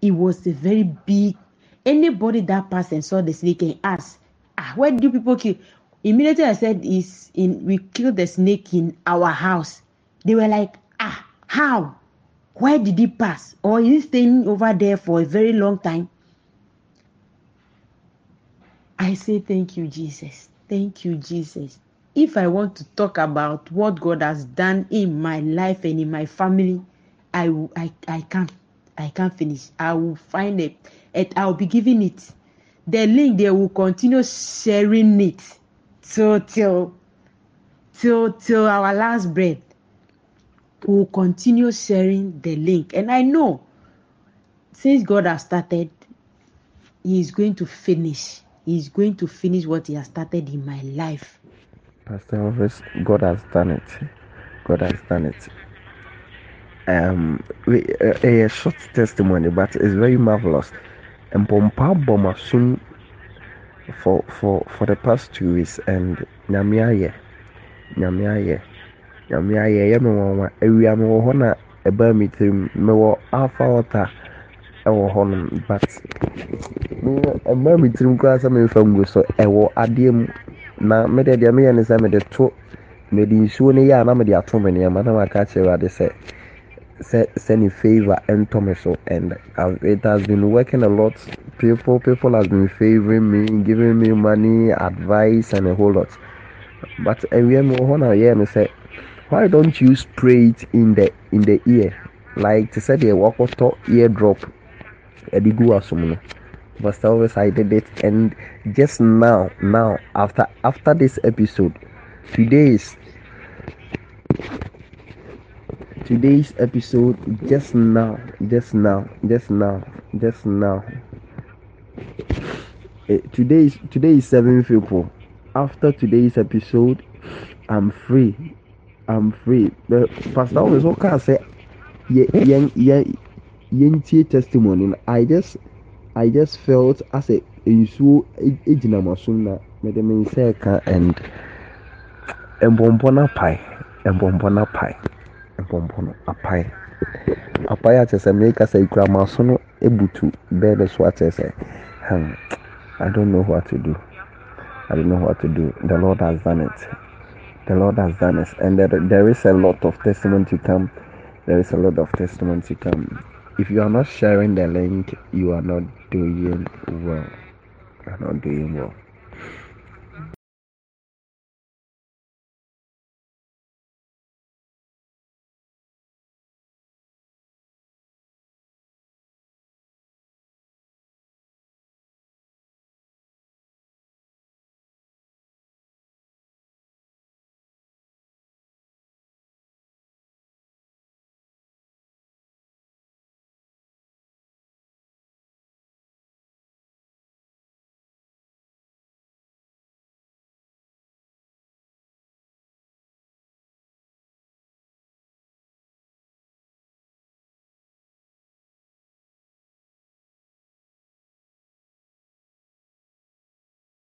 Speaker 7: It was a very big. Anybody that passed and saw the snake and asked, ah, where do people kill? Immediately I said, is in we killed the snake in our house. They were like, ah, how? Where did he pass? Or is he staying over there for a very long time? I say thank you, Jesus. Thank you, Jesus. If I want to talk about what God has done in my life and in my family, I I I can't I can't finish. I will find it and I'll be giving it. The link they will continue sharing it till till till till our last breath. We will continue sharing the link. And I know since God has started, He is going to finish. He is going to finish what He has started in my life.
Speaker 2: Pastor Elvis, God has done it. God has done it. Um, we, uh, a short testimony, but it's very marvelous. And Pompa Bomasun for for for the past two weeks, and Nyamiaye, Nyamiaye, Nyamiaye, Yamawa, Ewia me wɔ hɔ na ɛbaa mi tirim mewɔ Alpha Water hɔnom, but me ɛbaa mi tirim koraa sɛ memfa ngu so ɛwɔ adeɛ mu na mede deɛ meyɛ ne sɛ mede to mede nsuo no yɛ a na mede ato me nneɛma na maka kyerɛ awurade sɛ sɛ sɛ ne favor ɛntɔ me so. And it has been working a lot. People people has been favoring me giving me money advice and a whole lot. But awia wɔ hɔ na yɛ no sɛ why don't you spray it in the in the ear? Like te sɛ deɛ wɔkɔtɔ ear drop ɛde gu asom no but still I did it and just now now after after this episode today's today's episode just now just now just now just now uh, today is seven people after today's episode i'm free i'm free but pastor always what can i say yeah yeah yeah yeah testimony i just i just felt as a nsuo egyina mo so na mede me nsa ɛka and mbɔmbɔ na pae mbɔmbɔ na pae mbɔmbɔ no apae apae sɛ meka sɛ ekura ma so no ebutu bɛɛ de so akyɛ sɛ hmm i don't know what to do. I don't know what to do. The lord has done it. The lord has done it. And there, there is a lot of testimony to come. There is a lot of testimony to come. If you are not sharing the link you are not doing well. You are not doing well